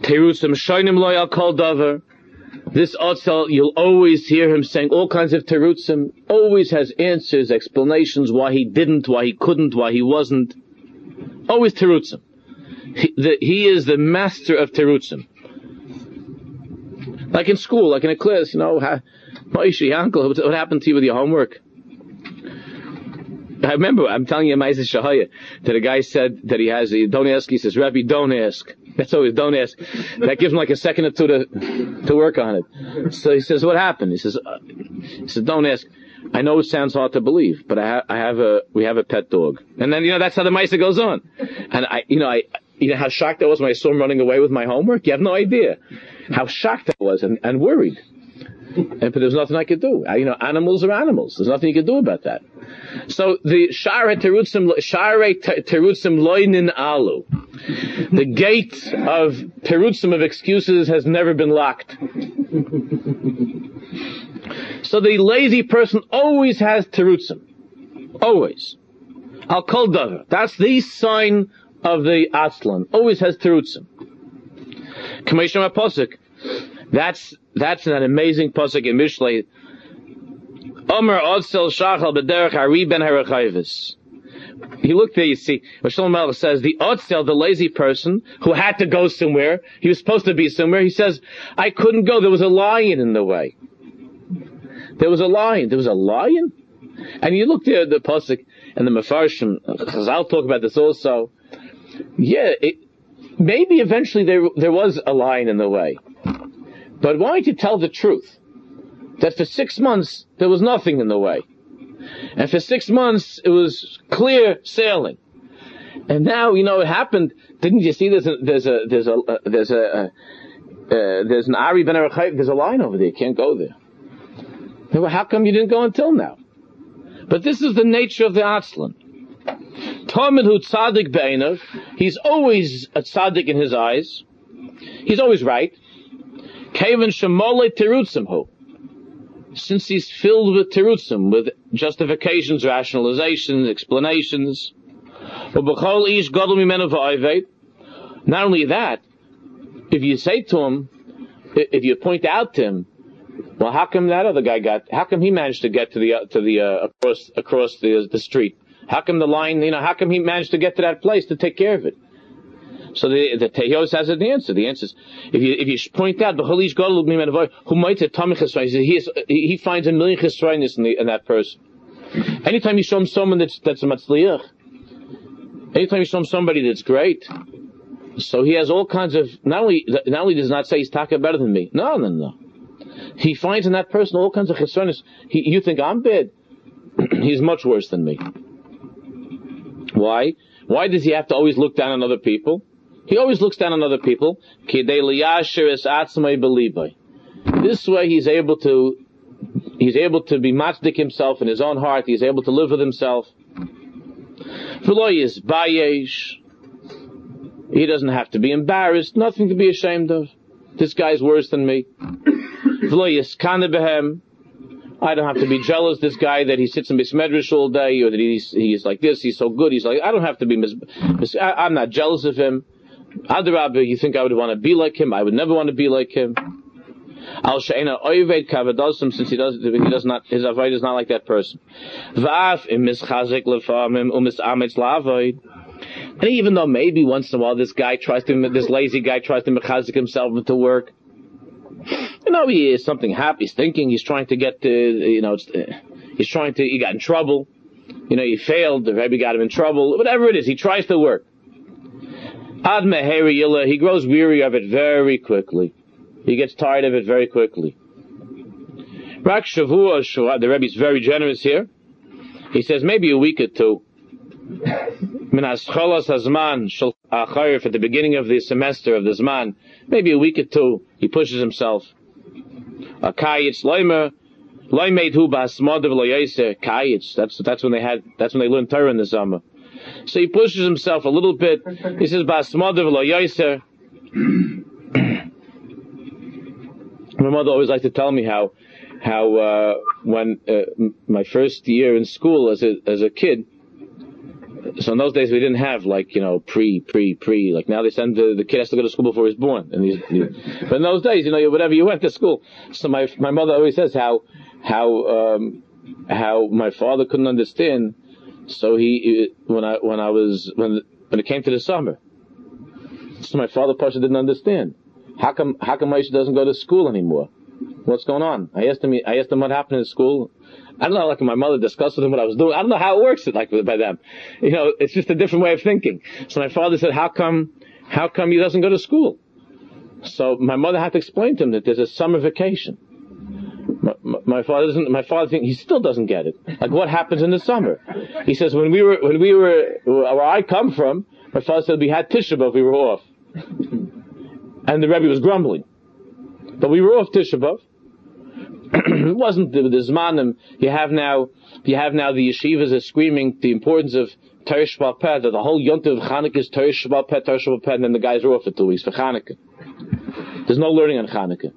Terusim shoinim loy al kol davar. This Otzel, you'll always hear him saying all kinds of terutzim, always has answers, explanations why he didn't, why he couldn't, why he wasn't. Always terutzim. He, the, he is the master of terutzim. Like in school, like in a class, you know, Moshe, uncle, what happened to you with your homework? I remember, I'm telling you, Maisa Shahaya, that a guy said that he has, don't ask, he says, Rabbi, don't ask. That's always, don't ask. That gives him like a second or two to, to work on it. So he says, what happened? He says, uh, he says, don't ask. I know it sounds hard to believe, but I, ha- I have a, we have a pet dog. And then, you know, that's how the Maisa goes on. And I, you know, I, you know how shocked I was when I saw him running away with my homework? You have no idea how shocked I was and, and worried. And, but there's nothing I could do. I, you know, animals are animals. There's nothing you can do about that. So the Shara Terutzim, Shara Terutzim Loinin Alu. The gate of Terutzim of excuses has never been locked. So the lazy person always has Terutzim. Always. Al Kol That's the sign of the Atzlan. Always has Terutzim. Kamesham Aposik. That's, that's an amazing posik in Mishlei. Omer Odsel Shachal B'derech Ari Ben Harachayvis. He looked there, you see, Rashal Melech says, the Otzel, the lazy person, who had to go somewhere, he was supposed to be somewhere, he says, I couldn't go, there was a lion in the way. There was a lion, there was a lion? And you look there, the Pasuk, and the Mefarshim, I'll talk about this also. Yeah, it, maybe eventually there, there was a line in the way. But why you tell the truth? That for six months there was nothing in the way. And for six months it was clear sailing. And now, you know, it happened. Didn't you see there's a, there's a, there's a, uh, there's a, uh, uh, there's an Ari Ben Arachayv, there's a line over there, you can't go there. Well, how come you didn't go until now? But this is the nature of the Atzlan. Talmud hu tzaddik be'enav, he's always a tzaddik in his eyes. He's always right. Kevin shemole terutzim hu. Since he's filled with terutzim, with justifications, rationalizations, explanations. Not only that, if you say to him, if you point out to him, well, how come that other guy got? How come he managed to get to the uh, to the uh, across across the the street? How come the line? You know, how come he managed to get to that place to take care of it? So the the has an answer. The answer is if you if you point out the who might he he finds a million chesroinus in, in that person. Anytime you show him someone that's that's a matzliach, anytime you show him somebody that's great, so he has all kinds of not only not only does not say he's talking better than me. No, no, no. He finds in that person all kinds of chesroinus. You think I'm bad? he's much worse than me. Why? Why does he have to always look down on other people? He always looks down on other people. This way he's able to, he's able to be matzik himself in his own heart. He's able to live with himself. He doesn't have to be embarrassed, nothing to be ashamed of. This guy's worse than me. I don't have to be jealous this guy that he sits in Bismedrish all day or that he's, he's like this, he's so good, he's like, I don't have to be, mis, mis, I, am not jealous of him. Adrabah, you think I would want to be like him? I would never want to be like him. Al She'ena Oyved Kavadosim, since he does, he does not, his avoid is not like that person. Va'af im mischazik lefamim umis ametz la'avoid. And even though maybe once in a while this guy tries to, this lazy guy tries to mechazik himself into work, you know, he is something happy. He's thinking. He's trying to get to, you know, he's trying to, he got in trouble. You know, he failed. The Rebbe got him in trouble. Whatever it is, he tries to work. Ad meheri he grows weary of it very quickly. He gets tired of it very quickly. Rak shavua the Rebbe is very generous here. He says maybe a week or two. Minas cholas hazman shal at the beginning of the semester of the zman, maybe a week or two, he pushes himself. A kayitz loimer, loimed hu basmodav loyeser, kayitz, that's, that's when they had, that's when they learned Torah in the summer. So he pushes himself a little bit. He says, loyeser. My mother always liked to tell me how how uh, when uh, my first year in school as a as a kid. So in those days we didn't have like you know pre pre pre like now they send the, the kid has to go to school before he's born and he's, he, but in those days you know whatever you went to school so my my mother always says how how um, how my father couldn't understand so he when I when I was when when it came to the summer so my father Pasha didn't understand. How come how come Aisha doesn't go to school anymore What's going on? I asked him. I asked him what happened in school. I don't know. Like my mother discussed with him what I was doing. I don't know how it works. Like by them, you know, it's just a different way of thinking. So my father said, "How come? How come he doesn't go to school?" So my mother had to explain to him that there's a summer vacation. My, my, father doesn't. My father think he still doesn't get it. Like what happens in the summer? He says when we were when we were where I come from, my father said we had Tisha B'av, we were off, and the Rebbe was grumbling, but we were off Tisha B'av. it wasn't the, the Zmanim. You have now, you have now the yeshivas are screaming the importance of Teresh Peh, that the whole yontif of Chanukah is Teresh Peh, Teresh Peh, and then the guys are off for two weeks for Chanukah. There's no learning on Chanukah.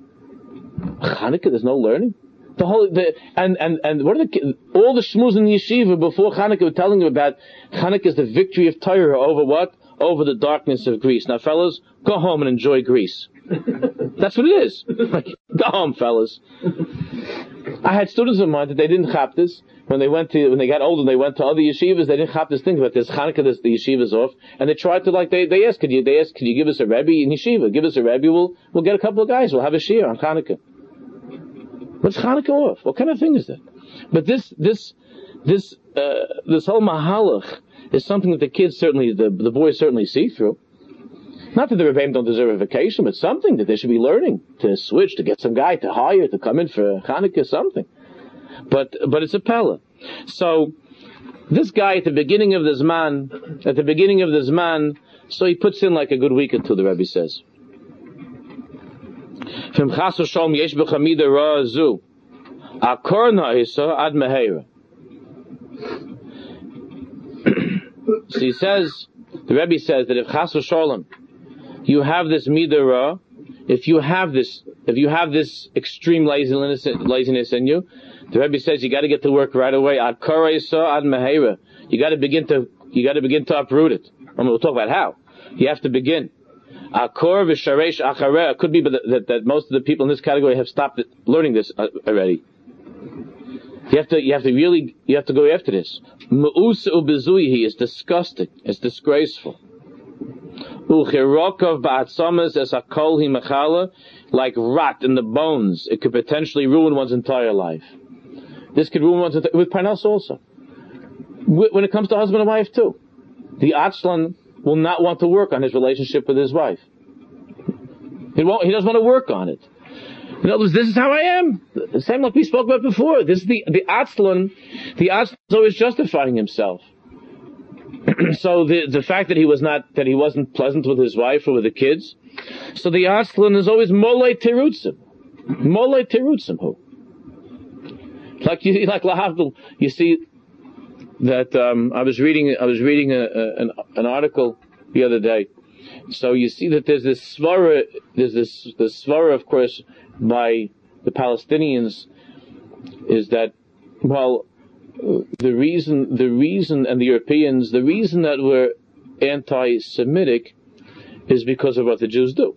Chanukah, there's no learning. The whole, the, and, and, and what are the, all the shmuz in the yeshiva before Chanukah were telling them about Chanukah is the victory of Torah over what? Over the darkness of Greece. Now fellas, go home and enjoy Greece. That's what it is. Like, home, fellas. I had students of mine that they didn't chap this. When they went to, when they got older, they went to other yeshivas, they didn't chap this thing, but there's Hanukkah, this, the yeshiva's off, and they tried to like, they, they asked, could you, they asked, could you give us a Rebbe in yeshiva? Give us a Rebbe, we'll, we'll get a couple of guys, we'll have a shir on Hanukkah. What's Hanukkah off? What kind of thing is that? But this, this, this, uh, this whole mahalach is something that the kids certainly, the, the boys certainly see through. Not that the Rebbeim don't deserve a vacation, but something that they should be learning to switch, to get some guy to hire, to come in for Hanukkah, something. But, but it's a Pella. So, this guy at the beginning of this man, at the beginning of this man, so he puts in like a good week or two, the Rebbe says. From Chasu Yesh B'chamida Ra Zu. Akorna Isa Ad Meheira. So he says, the Rebbe says that if Chasu Shalom, you have this midara, if you have this, if you have this extreme laziness, laziness in you, the Rebbe says you got to get to work right away. Ad ad mehera. You got to begin to, you got to begin to uproot it. And we'll talk about how. You have to begin. Akor v'sharesh achareh. Could be that, that, most of the people in this category have stopped learning this uh, already. You have to, you have to really, you have to go after this. Mu'us u'bezuihi is disgusting. It's disgraceful. As himachala, like rot in the bones. It could potentially ruin one's entire life. This could ruin one's entire, with Parnas also. When it comes to husband and wife too. The Atzlan will not want to work on his relationship with his wife. He won't, he doesn't want to work on it. In other words, this is how I am. The same like we spoke about before. This is the, the Atzlan, the Atzlan is always justifying himself. so the the fact that he was not that he wasn't pleasant with his wife or with the kids, so the Aslan is always mole terutzim, mole terutzim who. Like you like lahavdil, you see that um, I was reading I was reading a, a, an, an article the other day. So you see that there's this svara, there's this the svara, of course, by the Palestinians, is that well, the reason, the reason, and the Europeans, the reason that we're anti-Semitic is because of what the Jews do.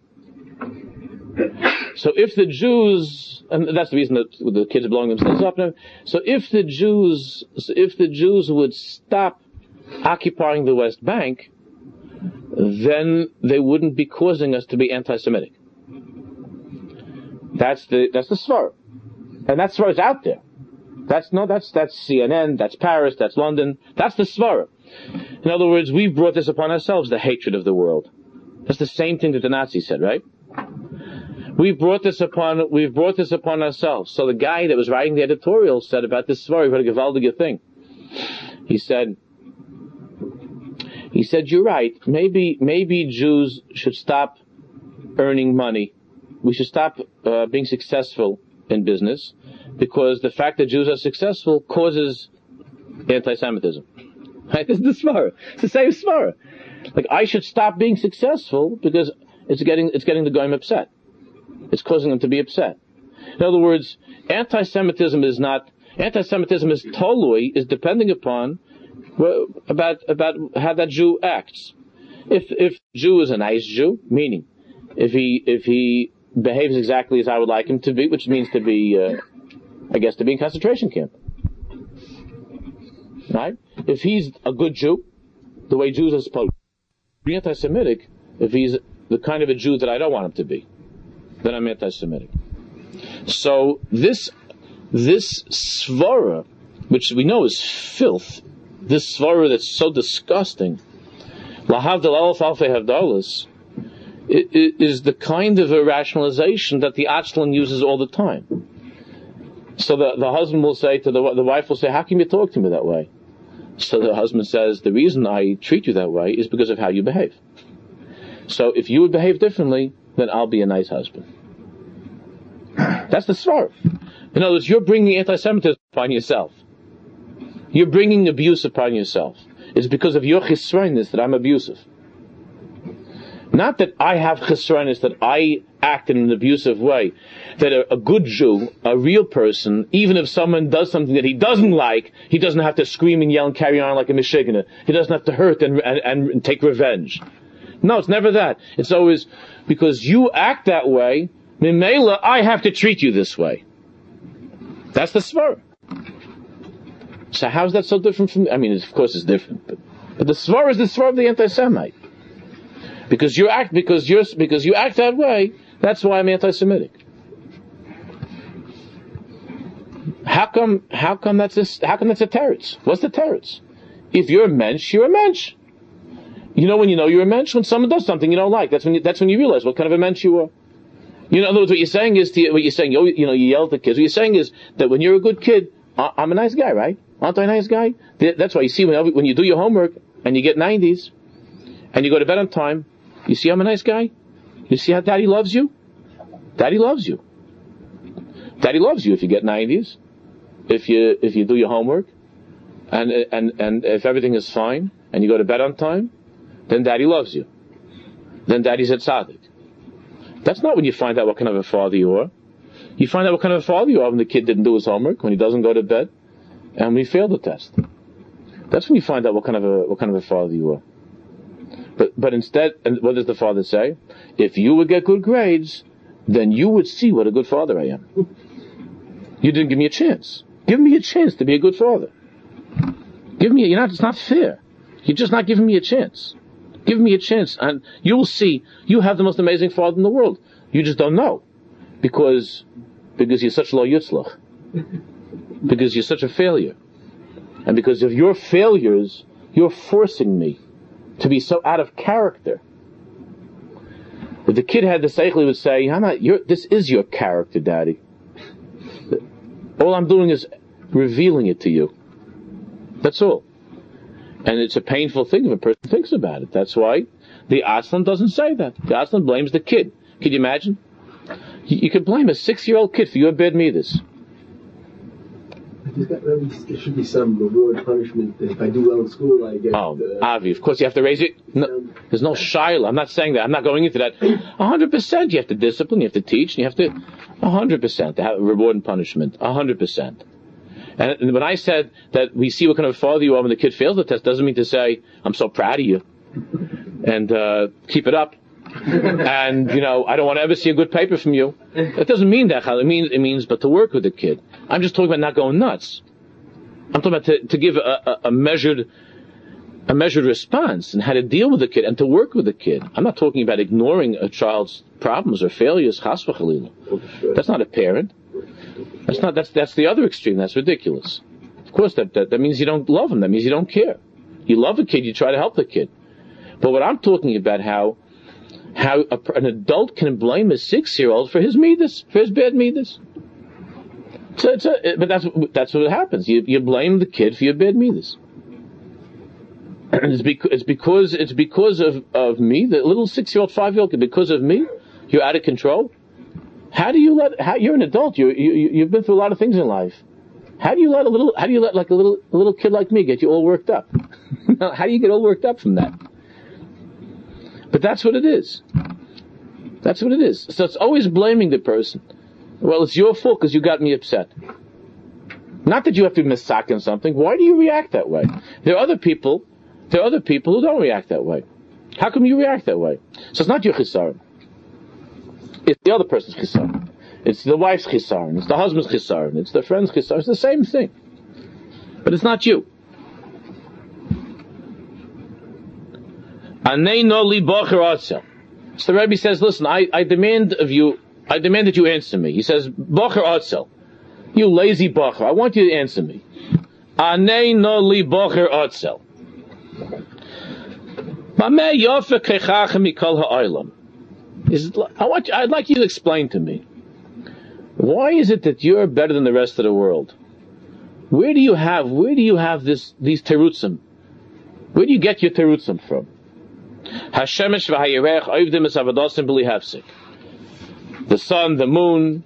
So if the Jews, and that's the reason that the kids are blowing themselves up now. So if the Jews, if the Jews would stop occupying the West Bank, then they wouldn't be causing us to be anti-Semitic. That's the that's the svara, and that svara is out there. That's no, that's that's CNN, that's Paris, that's London, that's the Svara. In other words, we've brought this upon ourselves, the hatred of the world. That's the same thing that the Nazis said, right? We've brought this upon we've brought this upon ourselves. So the guy that was writing the editorial said about this Svara, what a gewaldige thing. He said he said, You're right, maybe maybe Jews should stop earning money. We should stop uh, being successful in business because the fact that Jews are successful causes anti-Semitism. Right? This is the svara. It's the same svara. Like I should stop being successful because it's getting it's getting the goyim upset. It's causing them to be upset. In other words, anti-Semitism is not, anti-Semitism is totally, is depending upon about, about how that Jew acts. If, if Jew is a nice Jew, meaning, if he, if he behaves exactly as I would like him to be, which means to be, uh, I guess, to be in concentration camp. Right? If he's a good Jew, the way Jews are supposed to be anti-Semitic, if he's the kind of a Jew that I don't want him to be, then I'm anti-Semitic. So this, this svara, which we know is filth, this svara that's so disgusting, lahavdal alf alfei havdalas, is the kind of a rationalization that the Atzlan uses all the time. So the, the husband will say to the, the wife will say, how can you talk to me that way? So the husband says, the reason I treat you that way is because of how you behave. So if you would behave differently, then I'll be a nice husband. That's the svarv. In other words, you're bringing anti-Semitism upon yourself. You're bringing abuse upon yourself. It's because of your chisrainis that I'm abusive. Not that I have chesronis, that I act in an abusive way. That a, a, good Jew, a real person, even if someone does something that he doesn't like, he doesn't have to scream and yell and carry on like a meshuganer. He doesn't have to hurt and, and, and take revenge. No, it's never that. It's always because you act that way, Mimela, I have to treat you this way. That's the svar. So how's that so different from, I mean, of course it's different, but, but the svar is the svar of the anti-Semite. Because you act because you're because you act that way. That's why I'm anti-Semitic. How come? How come that's a, how come that's a teretz? What's the teretz? If you're a mensch, you're a mensch. You know when you know you're a mensch when someone does something you don't like. That's when you, that's when you realize what kind of a mensch you are. You know, in other words, what you're saying is to, what you're saying. You, you know, you yell at the kids. What you're saying is that when you're a good kid, I'm a nice guy, right? Aren't I a nice guy? That's why you see when when you do your homework and you get 90s and you go to bed on time, you see I'm a nice guy? You see how daddy loves you? Daddy loves you. Daddy loves you if you get 90s, if you, if you do your homework, and, and, and if everything is fine, and you go to bed on time, then daddy loves you. Then daddy's at tzaddik. That's not when you find out what kind of a father you are. You find out what kind of a father you are when the kid didn't do his homework, when he doesn't go to bed, and when he failed the test. That's when you find out what kind of a, what kind of a father you are. But, but instead, and what does the father say? If you would get good grades, then you would see what a good father I am. You didn't give me a chance. Give me a chance to be a good father. Give me, you're not, it's not fair. You're just not giving me a chance. Give me a chance and you will see you have the most amazing father in the world. You just don't know. Because, because you're such low yutzlach. Because you're such a failure. And because of your failures, you're forcing me to be so out of character. If the kid had the seichel, he would say, I'm not, this is your character, daddy. All I'm doing is revealing it to you. That's all. And it's a painful thing if a person thinks about it. That's why the Aslan doesn't say that. The Aslan blames the kid. Can you imagine? You, you blame a six-year-old kid for your bad there should be some reward punishment. If I do well in school, I get. Oh, uh, Avi, of course you have to raise it. No, there's no shiloh. I'm not saying that. I'm not going into that. hundred percent. You have to discipline. You have to teach. And you have to. hundred percent. To have reward and punishment. hundred percent. And when I said that we see what kind of father you are when the kid fails the test, doesn't mean to say I'm so proud of you, and uh, keep it up. and you know, I don't want to ever see a good paper from you. It doesn't mean that. It means it means, but to work with the kid. I'm just talking about not going nuts. I'm talking about to, to give a, a, a measured a measured response and how to deal with the kid and to work with the kid. I'm not talking about ignoring a child's problems or failures. That's not a parent. That's not. That's that's the other extreme. That's ridiculous. Of course, that, that that means you don't love him. That means you don't care. You love a kid. You try to help the kid. But what I'm talking about how how a, an adult can blame a six-year-old for his midas, for his bad midas. So, but that's that's what happens. You you blame the kid for your bad midas. It's because it's because it's because of, of me, the little six-year-old, five-year-old kid. Because of me, you're out of control. How do you let? How, you're an adult. You you you've been through a lot of things in life. How do you let a little? How do you let like a little a little kid like me get you all worked up? how do you get all worked up from that? But that's what it is. That's what it is. So it's always blaming the person. Well, it's your fault because you got me upset. Not that you have to misakin something. Why do you react that way? There are other people, there are other people who don't react that way. How come you react that way? So it's not your chisaron. It's the other person's chisaron. It's the wife's chisaron. It's the husband's chisaron. It's the friend's chisaron. It's the same thing. But it's not you. So the Rebbe says, listen, I, I demand of you, I demand that you answer me. He says, Bocher Otzel, you lazy Bocher, I want you to answer me. Anei no li Bocher Otzel. I want you, I'd like you to explain to me. Why is it that you're better than the rest of the world? Where do you have, where do you have this, these terutzim? Where do you get your terutzim from? Hashemesh v'hayirech oivdim es avodosim b'li hefsik. The sun, the moon,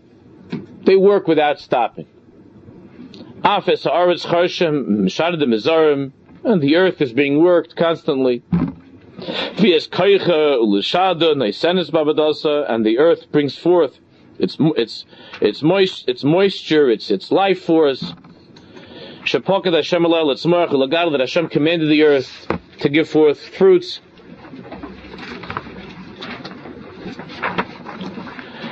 they work without stopping. Afes ha'aretz charshem mishadim mizarim, and the earth is being worked constantly. V'es koicha ulishada neisenes babadosa, and the earth brings forth its its its moist its moisture, its its life force. Shapokad Hashem alel etzmarach that Hashem commanded the earth to give forth fruits.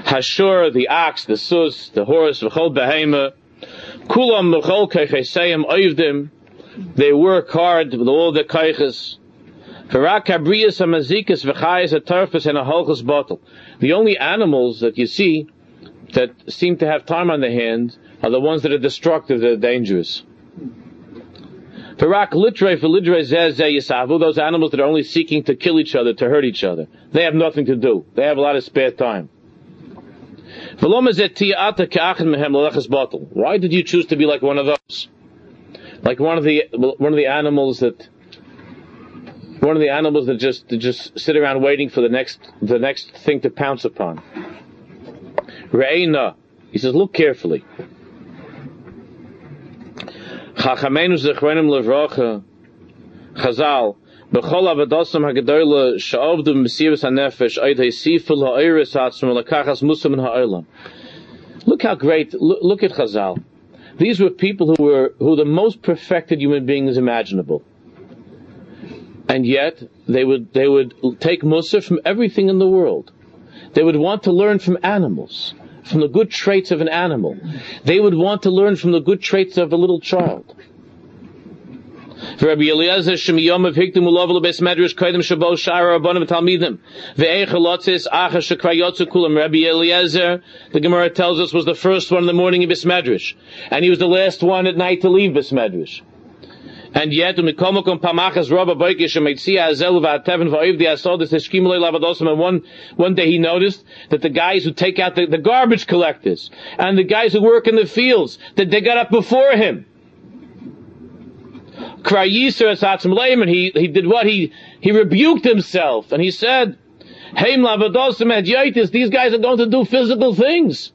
Hashur, the ox, the sus, the horse, v'chol behema, kulam v'chol keichesayim oivdim, they work hard with all the keiches. V'rak habriyas hamazikas v'chayas atarfas and a holchus bottle. The only animals that you see that seem to have time on their hands are the ones that are destructive, that are dangerous. V'rak litre for litre yisavu, those animals that are only seeking to kill each other, to hurt each other. They have nothing to do. They have a lot of spare time. Why did you choose to be like one of those? Like one of the one of the animals that one of the animals that just that just sit around waiting for the next the next thing to pounce upon. Re'ena. He says, look carefully. Chachamenu zechrenim levracha. Chazal. Look how great, look, look at Chazal. These were people who were, who were the most perfected human beings imaginable. And yet, they would, they would take Musa from everything in the world. They would want to learn from animals, from the good traits of an animal. They would want to learn from the good traits of a little child. Rabbi Eliezer Shemiyom of Hikdim Ulov Lebes Medrash Shabo Shara Rabbanim Talmidim Ve'echalotzis Acha Shekrayotzu Kulam. Rabbi Eliezer the Gemara tells us was the first one in the morning in Bismedrash and he was the last one at night to leave Bismedrash and yet umikomokom pamachas rabba boikish meitsia azel va'teven va'ivdi asol this eshkimulei lavadosim and one one day he noticed that the guys who take out the, the garbage collectors and the guys who work in the fields that they got up before him and he, he did what? He, he rebuked himself and he said, these guys are going to do physical things.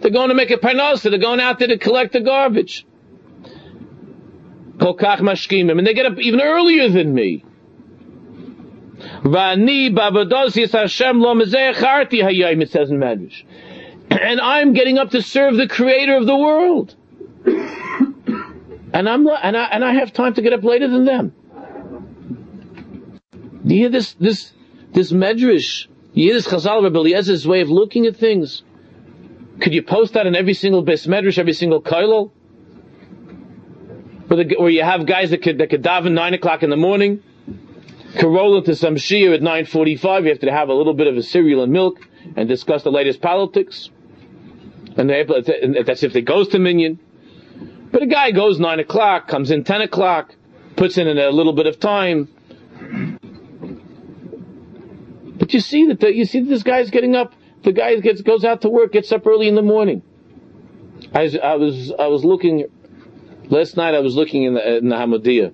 They're going to make a parnasa, they're going out there to collect the garbage. And they get up even earlier than me. It says in Medrash. And I'm getting up to serve the creator of the world and I'm and I and I have time to get up later than them. Do you hear this this this medrash? You hear this Chazal Rabbi Eliezer's way of looking at things? Could you post that in every single base medrash, every single kailo? Where, where you have guys that could that could daven nine o'clock in the morning, could roll into some shia at nine forty-five. You have to have a little bit of a cereal and milk and discuss the latest politics. And they, that's if it goes to minyan. But a guy goes nine o'clock, comes in ten o'clock, puts in a little bit of time. But you see that the, you see that this guy's getting up. The guy gets goes out to work, gets up early in the morning. I, was I was I was looking last night. I was looking in the in the Hamodia.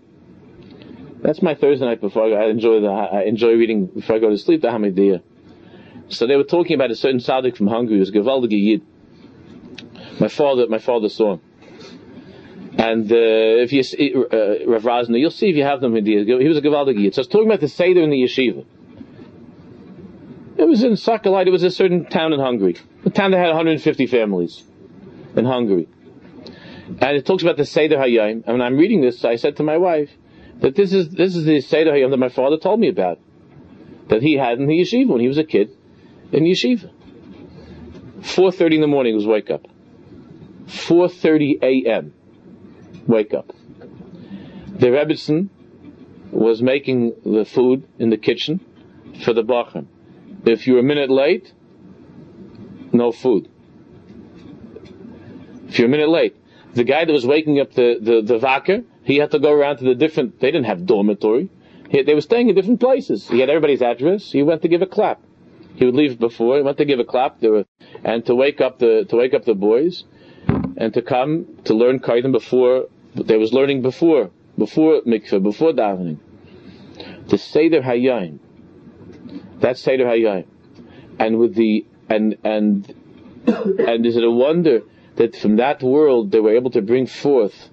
That's my Thursday night before I, go. I enjoy the I enjoy reading before I go to sleep the Hamodia. So they were talking about a certain tzaddik from Hungary who was Gavaldige Yid. My father my father saw him. And uh, if you see uh, Rav Rosner, you'll see if you have them. in the. He was a Gavaldig Yid. So I was talking about the Seder in the yeshiva. It was in Sakalite. It was a certain town in Hungary. A town that had 150 families in Hungary. And it talks about the Seder Hayom. And when I'm reading this, I said to my wife that this is, this is the Seder Hayom that my father told me about. That he had in the yeshiva when he was a kid in yeshiva. 4.30 in the morning was wake up. 4.30 a.m. Wake up. The Rebbitzin was making the food in the kitchen for the Bachim. If you're a minute late, no food. If you're a minute late, the guy that was waking up the, the, the vaker, he had to go around to the different, they didn't have dormitory. He, they were staying in different places. He had everybody's address. He went to give a clap. He would leave before, he went to give a clap, were, and to wake up the, to wake up the boys, and to come to learn Kaidim before, they was learning before, before mikveh, before davening. The Seder Hayayim. That's Seder Hayayim. And with the, and, and, and is it a wonder that from that world they were able to bring forth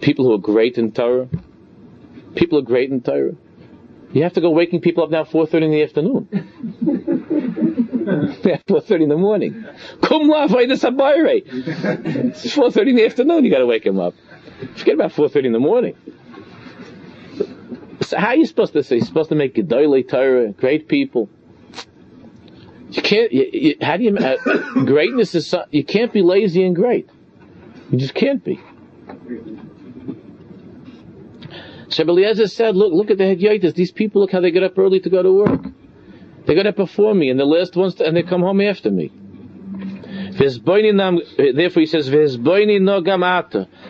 people who are great in Torah? People who are great in Torah. You have to go waking people up now 4.30 in the afternoon. 4.30 in the morning. Kum la It's 4.30 in the afternoon you gotta wake him up. Forget about 4.30 in the morning. So how are you supposed to say? You're supposed to make Gedoyle Torah, great people. You can't, you, you, how do you, uh, greatness is, you can't be lazy and great. You just can't be. Sheb Eliezer said, look, look at the Hedyotis. These people, look how they get up early to go to work. They get up perform me, and the last ones, to, and they come home after me. Therefore he says, no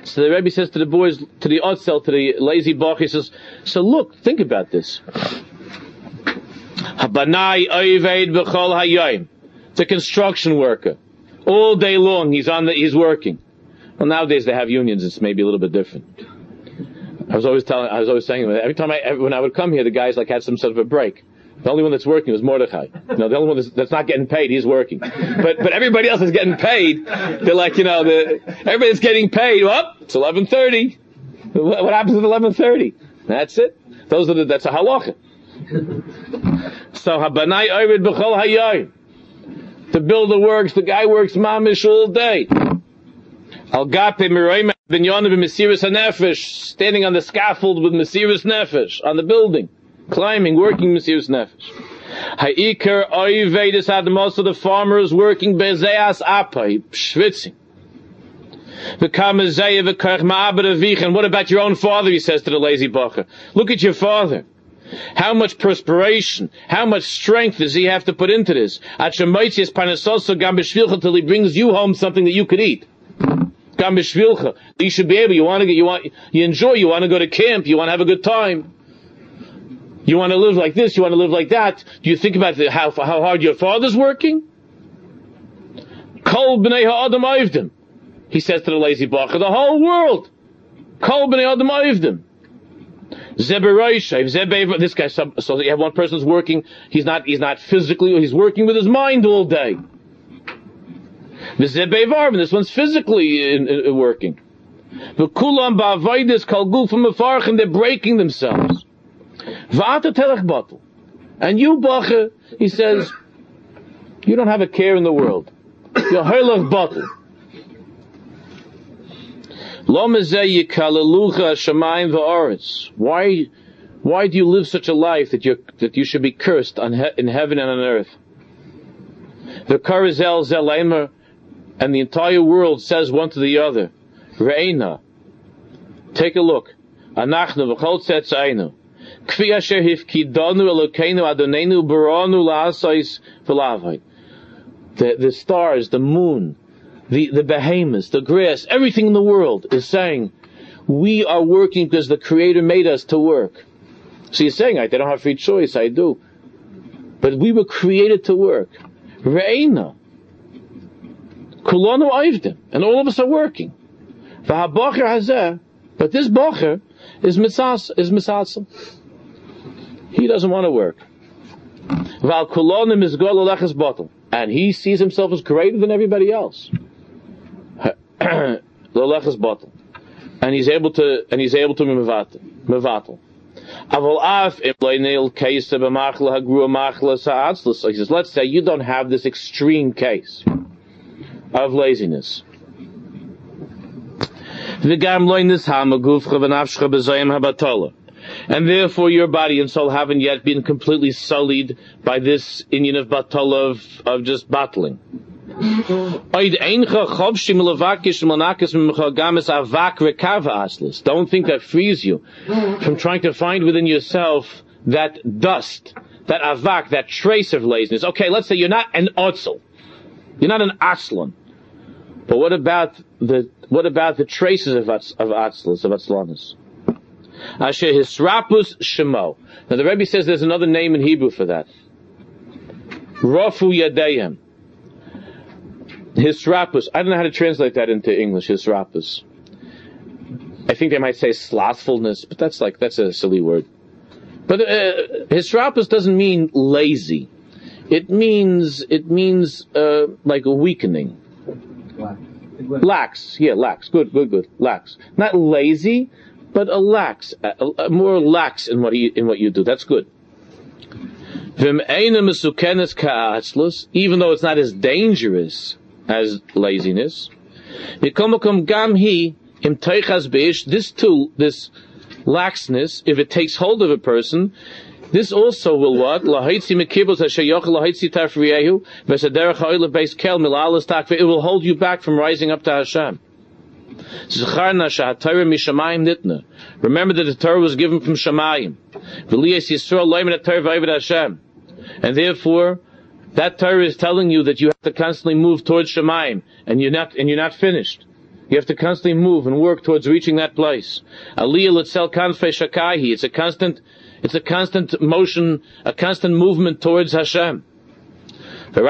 So the Rebbe says to the boys, to the Otzel, to the lazy Bach, he says, so look, think about this. A construction worker. All day long he's on the, he's working. Well nowadays they have unions, it's maybe a little bit different. I was always telling, I was always saying, every time I, when I would come here, the guys like had some sort of a break. The only one that's working was Mordechai. No, the only one that's, that's, not getting paid, he's working. But, but everybody else is getting paid. They're like, you know, the, everybody's getting paid. Well, it's 11.30. What, happens at 11.30? That's it. Those are the, that's a halacha. so, habanai ovid b'chol hayoy. The builder works, the guy works mamish all day. Al gape miroim binyanim b'mesiris hanefesh, standing on the scaffold with mesiris nefesh, on the building climbing, working Mesiris Nefesh. Ha'ikar most of the farmers working Bezeas Apai, schwitzing. And what about your own father, he says to the lazy bacher. Look at your father. How much perspiration, how much strength does he have to put into this? Till he brings you home something that you could eat. You should be able, you want to get, you want, you enjoy, you want to go to camp, you want to have a good time. You want to live like this, you want to live like that. Do you think about how, how hard your father's working? Kol b'nei ha'adam oivdim. He says to the lazy bacher, the whole world. Kol b'nei ha'adam oivdim. This guy, so, you have one person working, he's not, he's not physically, he's working with his mind all day. This one's physically in, in, in working. They're breaking themselves. Telech bottle. And you, Bache, he says, you don't have a care in the world. You're herlech bottle. Why, why do you live such a life that you that you should be cursed on he, in heaven and on earth? The Karazel Zelemer and the entire world says one to the other, Reina, take a look. Anachnu v'chol tzetzainu. The, the stars, the moon, the, the behemoths, the grass, everything in the world is saying, we are working because the Creator made us to work. So he's saying, I don't have free choice, I do. But we were created to work. Re'ena. Kulanu Aivdim. And all of us are working. But this Bocher is Mitzas, is Mitzasam. He doesn't want to work. And he sees himself as greater than everybody else. And he's able to, and he's able to mevatel. Aval He says, let's say you don't have this extreme case of laziness. And therefore your body and soul haven't yet been completely sullied by this inyan of batal of, of just battling. Don't think that frees you from trying to find within yourself that dust, that avak, that trace of laziness. Okay, let's say you're not an otzel. You're not an aslan. But what about the, what about the traces of, of atzlus, of atzlanus? Asher hisrapus shemo. Now the Rebbe says there's another name in Hebrew for that. Rafu yadayim. Hisrapus. I don't know how to translate that into English, hisrapus. I think they might say slothfulness, but that's like, that's a silly word. But uh, hisrapus doesn't mean lazy. It means, it means, uh, like a weakening. Lax. Yeah, lax. Good, good, good. Lax. Not lazy, but a lax, a, a more lax in what you, in what you do. That's good. Even though it's not as dangerous as laziness. This too, this laxness, if it takes hold of a person, this also will what? It will hold you back from rising up to Hashem. Remember that the Torah was given from Shemayim. And therefore, that Torah is telling you that you have to constantly move towards Shemayim, and you're not, and you're not finished. You have to constantly move and work towards reaching that place. It's a constant, it's a constant motion, a constant movement towards Hashem. His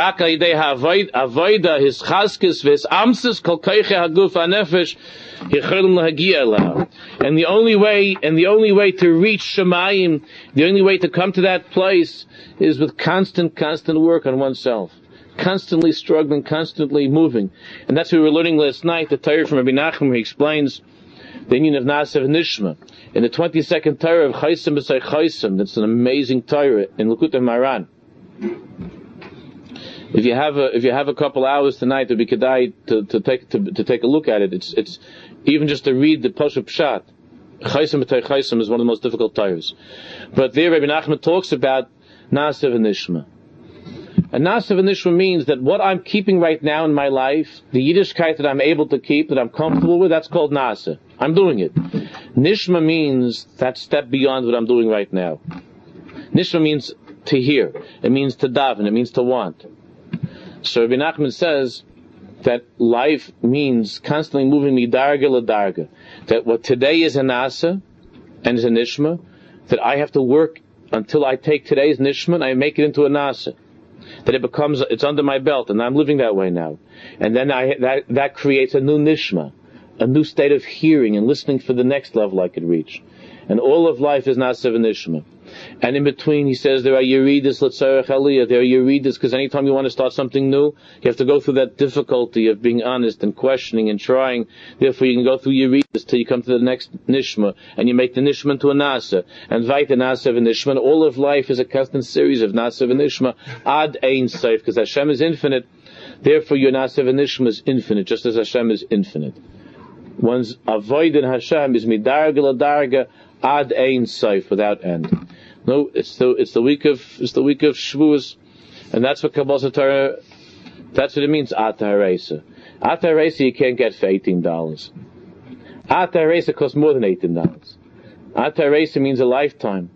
And the only way, and the only way to reach Shemayim, the only way to come to that place is with constant, constant work on oneself constantly struggling, constantly moving. And that's what we were learning last night, the Torah from Rabbi Nachman, he explains the union of Nasav Nishma. In the 22nd Torah of Chaisim B'Sai Chaisim, that's an amazing Torah in Likutei Moharan. If you have a if you have a couple hours tonight, it'd be kedai to, to take to, to take a look at it. It's it's even just to read the Pashup Pshat. Chaysim Chaysim is one of the most difficult tires. But there Rabbi Nachman talks about Nasav and Nishma. And Nasav and Nishma means that what I'm keeping right now in my life, the Yiddishkeit that I'm able to keep, that I'm comfortable with, that's called Nasa. I'm doing it. Nishma means that step beyond what I'm doing right now. Nishma means to hear. It means to daven. It means to want. So Rabbi Nachman says that life means constantly moving midarga ladarga. That what today is a nasa and is a nishma, that I have to work until I take today's nishma and I make it into a nasa. That it becomes, it's under my belt and I'm living that way now. And then I, that, that creates a new nishma, a new state of hearing and listening for the next level I could reach. And all of life is nasa and nishma. And in between, he says there are yeridas l'tzarech aliyah. There are yeridas because anytime you want to start something new, you have to go through that difficulty of being honest and questioning and trying. Therefore, you can go through yeridas till you come to the next nishma, and you make the nishma into a nasa, and vayta nasa and nishma. And all of life is a constant series of nasa and nishma ad ein seif because Hashem is infinite. Therefore, your nasa and nishma is infinite, just as Hashem is infinite. One's avoid in Hashem is midarga darga ad ein seif without end. No, it's the it's the week of it's the week of Shavuos, and that's what Kabbalah Torah. That's what it means. Ata Haresa. Ata Haresa you can't get for eighteen dollars. Ata Haresa costs more than eighteen dollars. Ata Haresa means a lifetime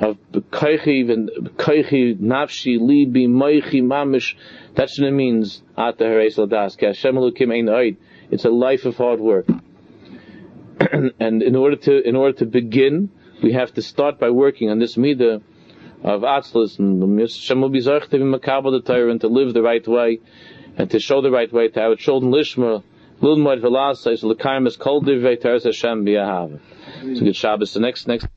of koichi and koichi nafshi libi moichi mamish. That's what it means. Ata Haresa ladas. Hashem Elokim ein oid. It's a life of hard work. and in order to in order to begin we have to start by working on this midah of atzlus and Hashem will be to be makabel the Torah and to live the right way and to show the right way to our children lishma lilmoid velasa is l'kaimis kol divrei Torah Hashem b'yahav. So good Shabbos. The next next.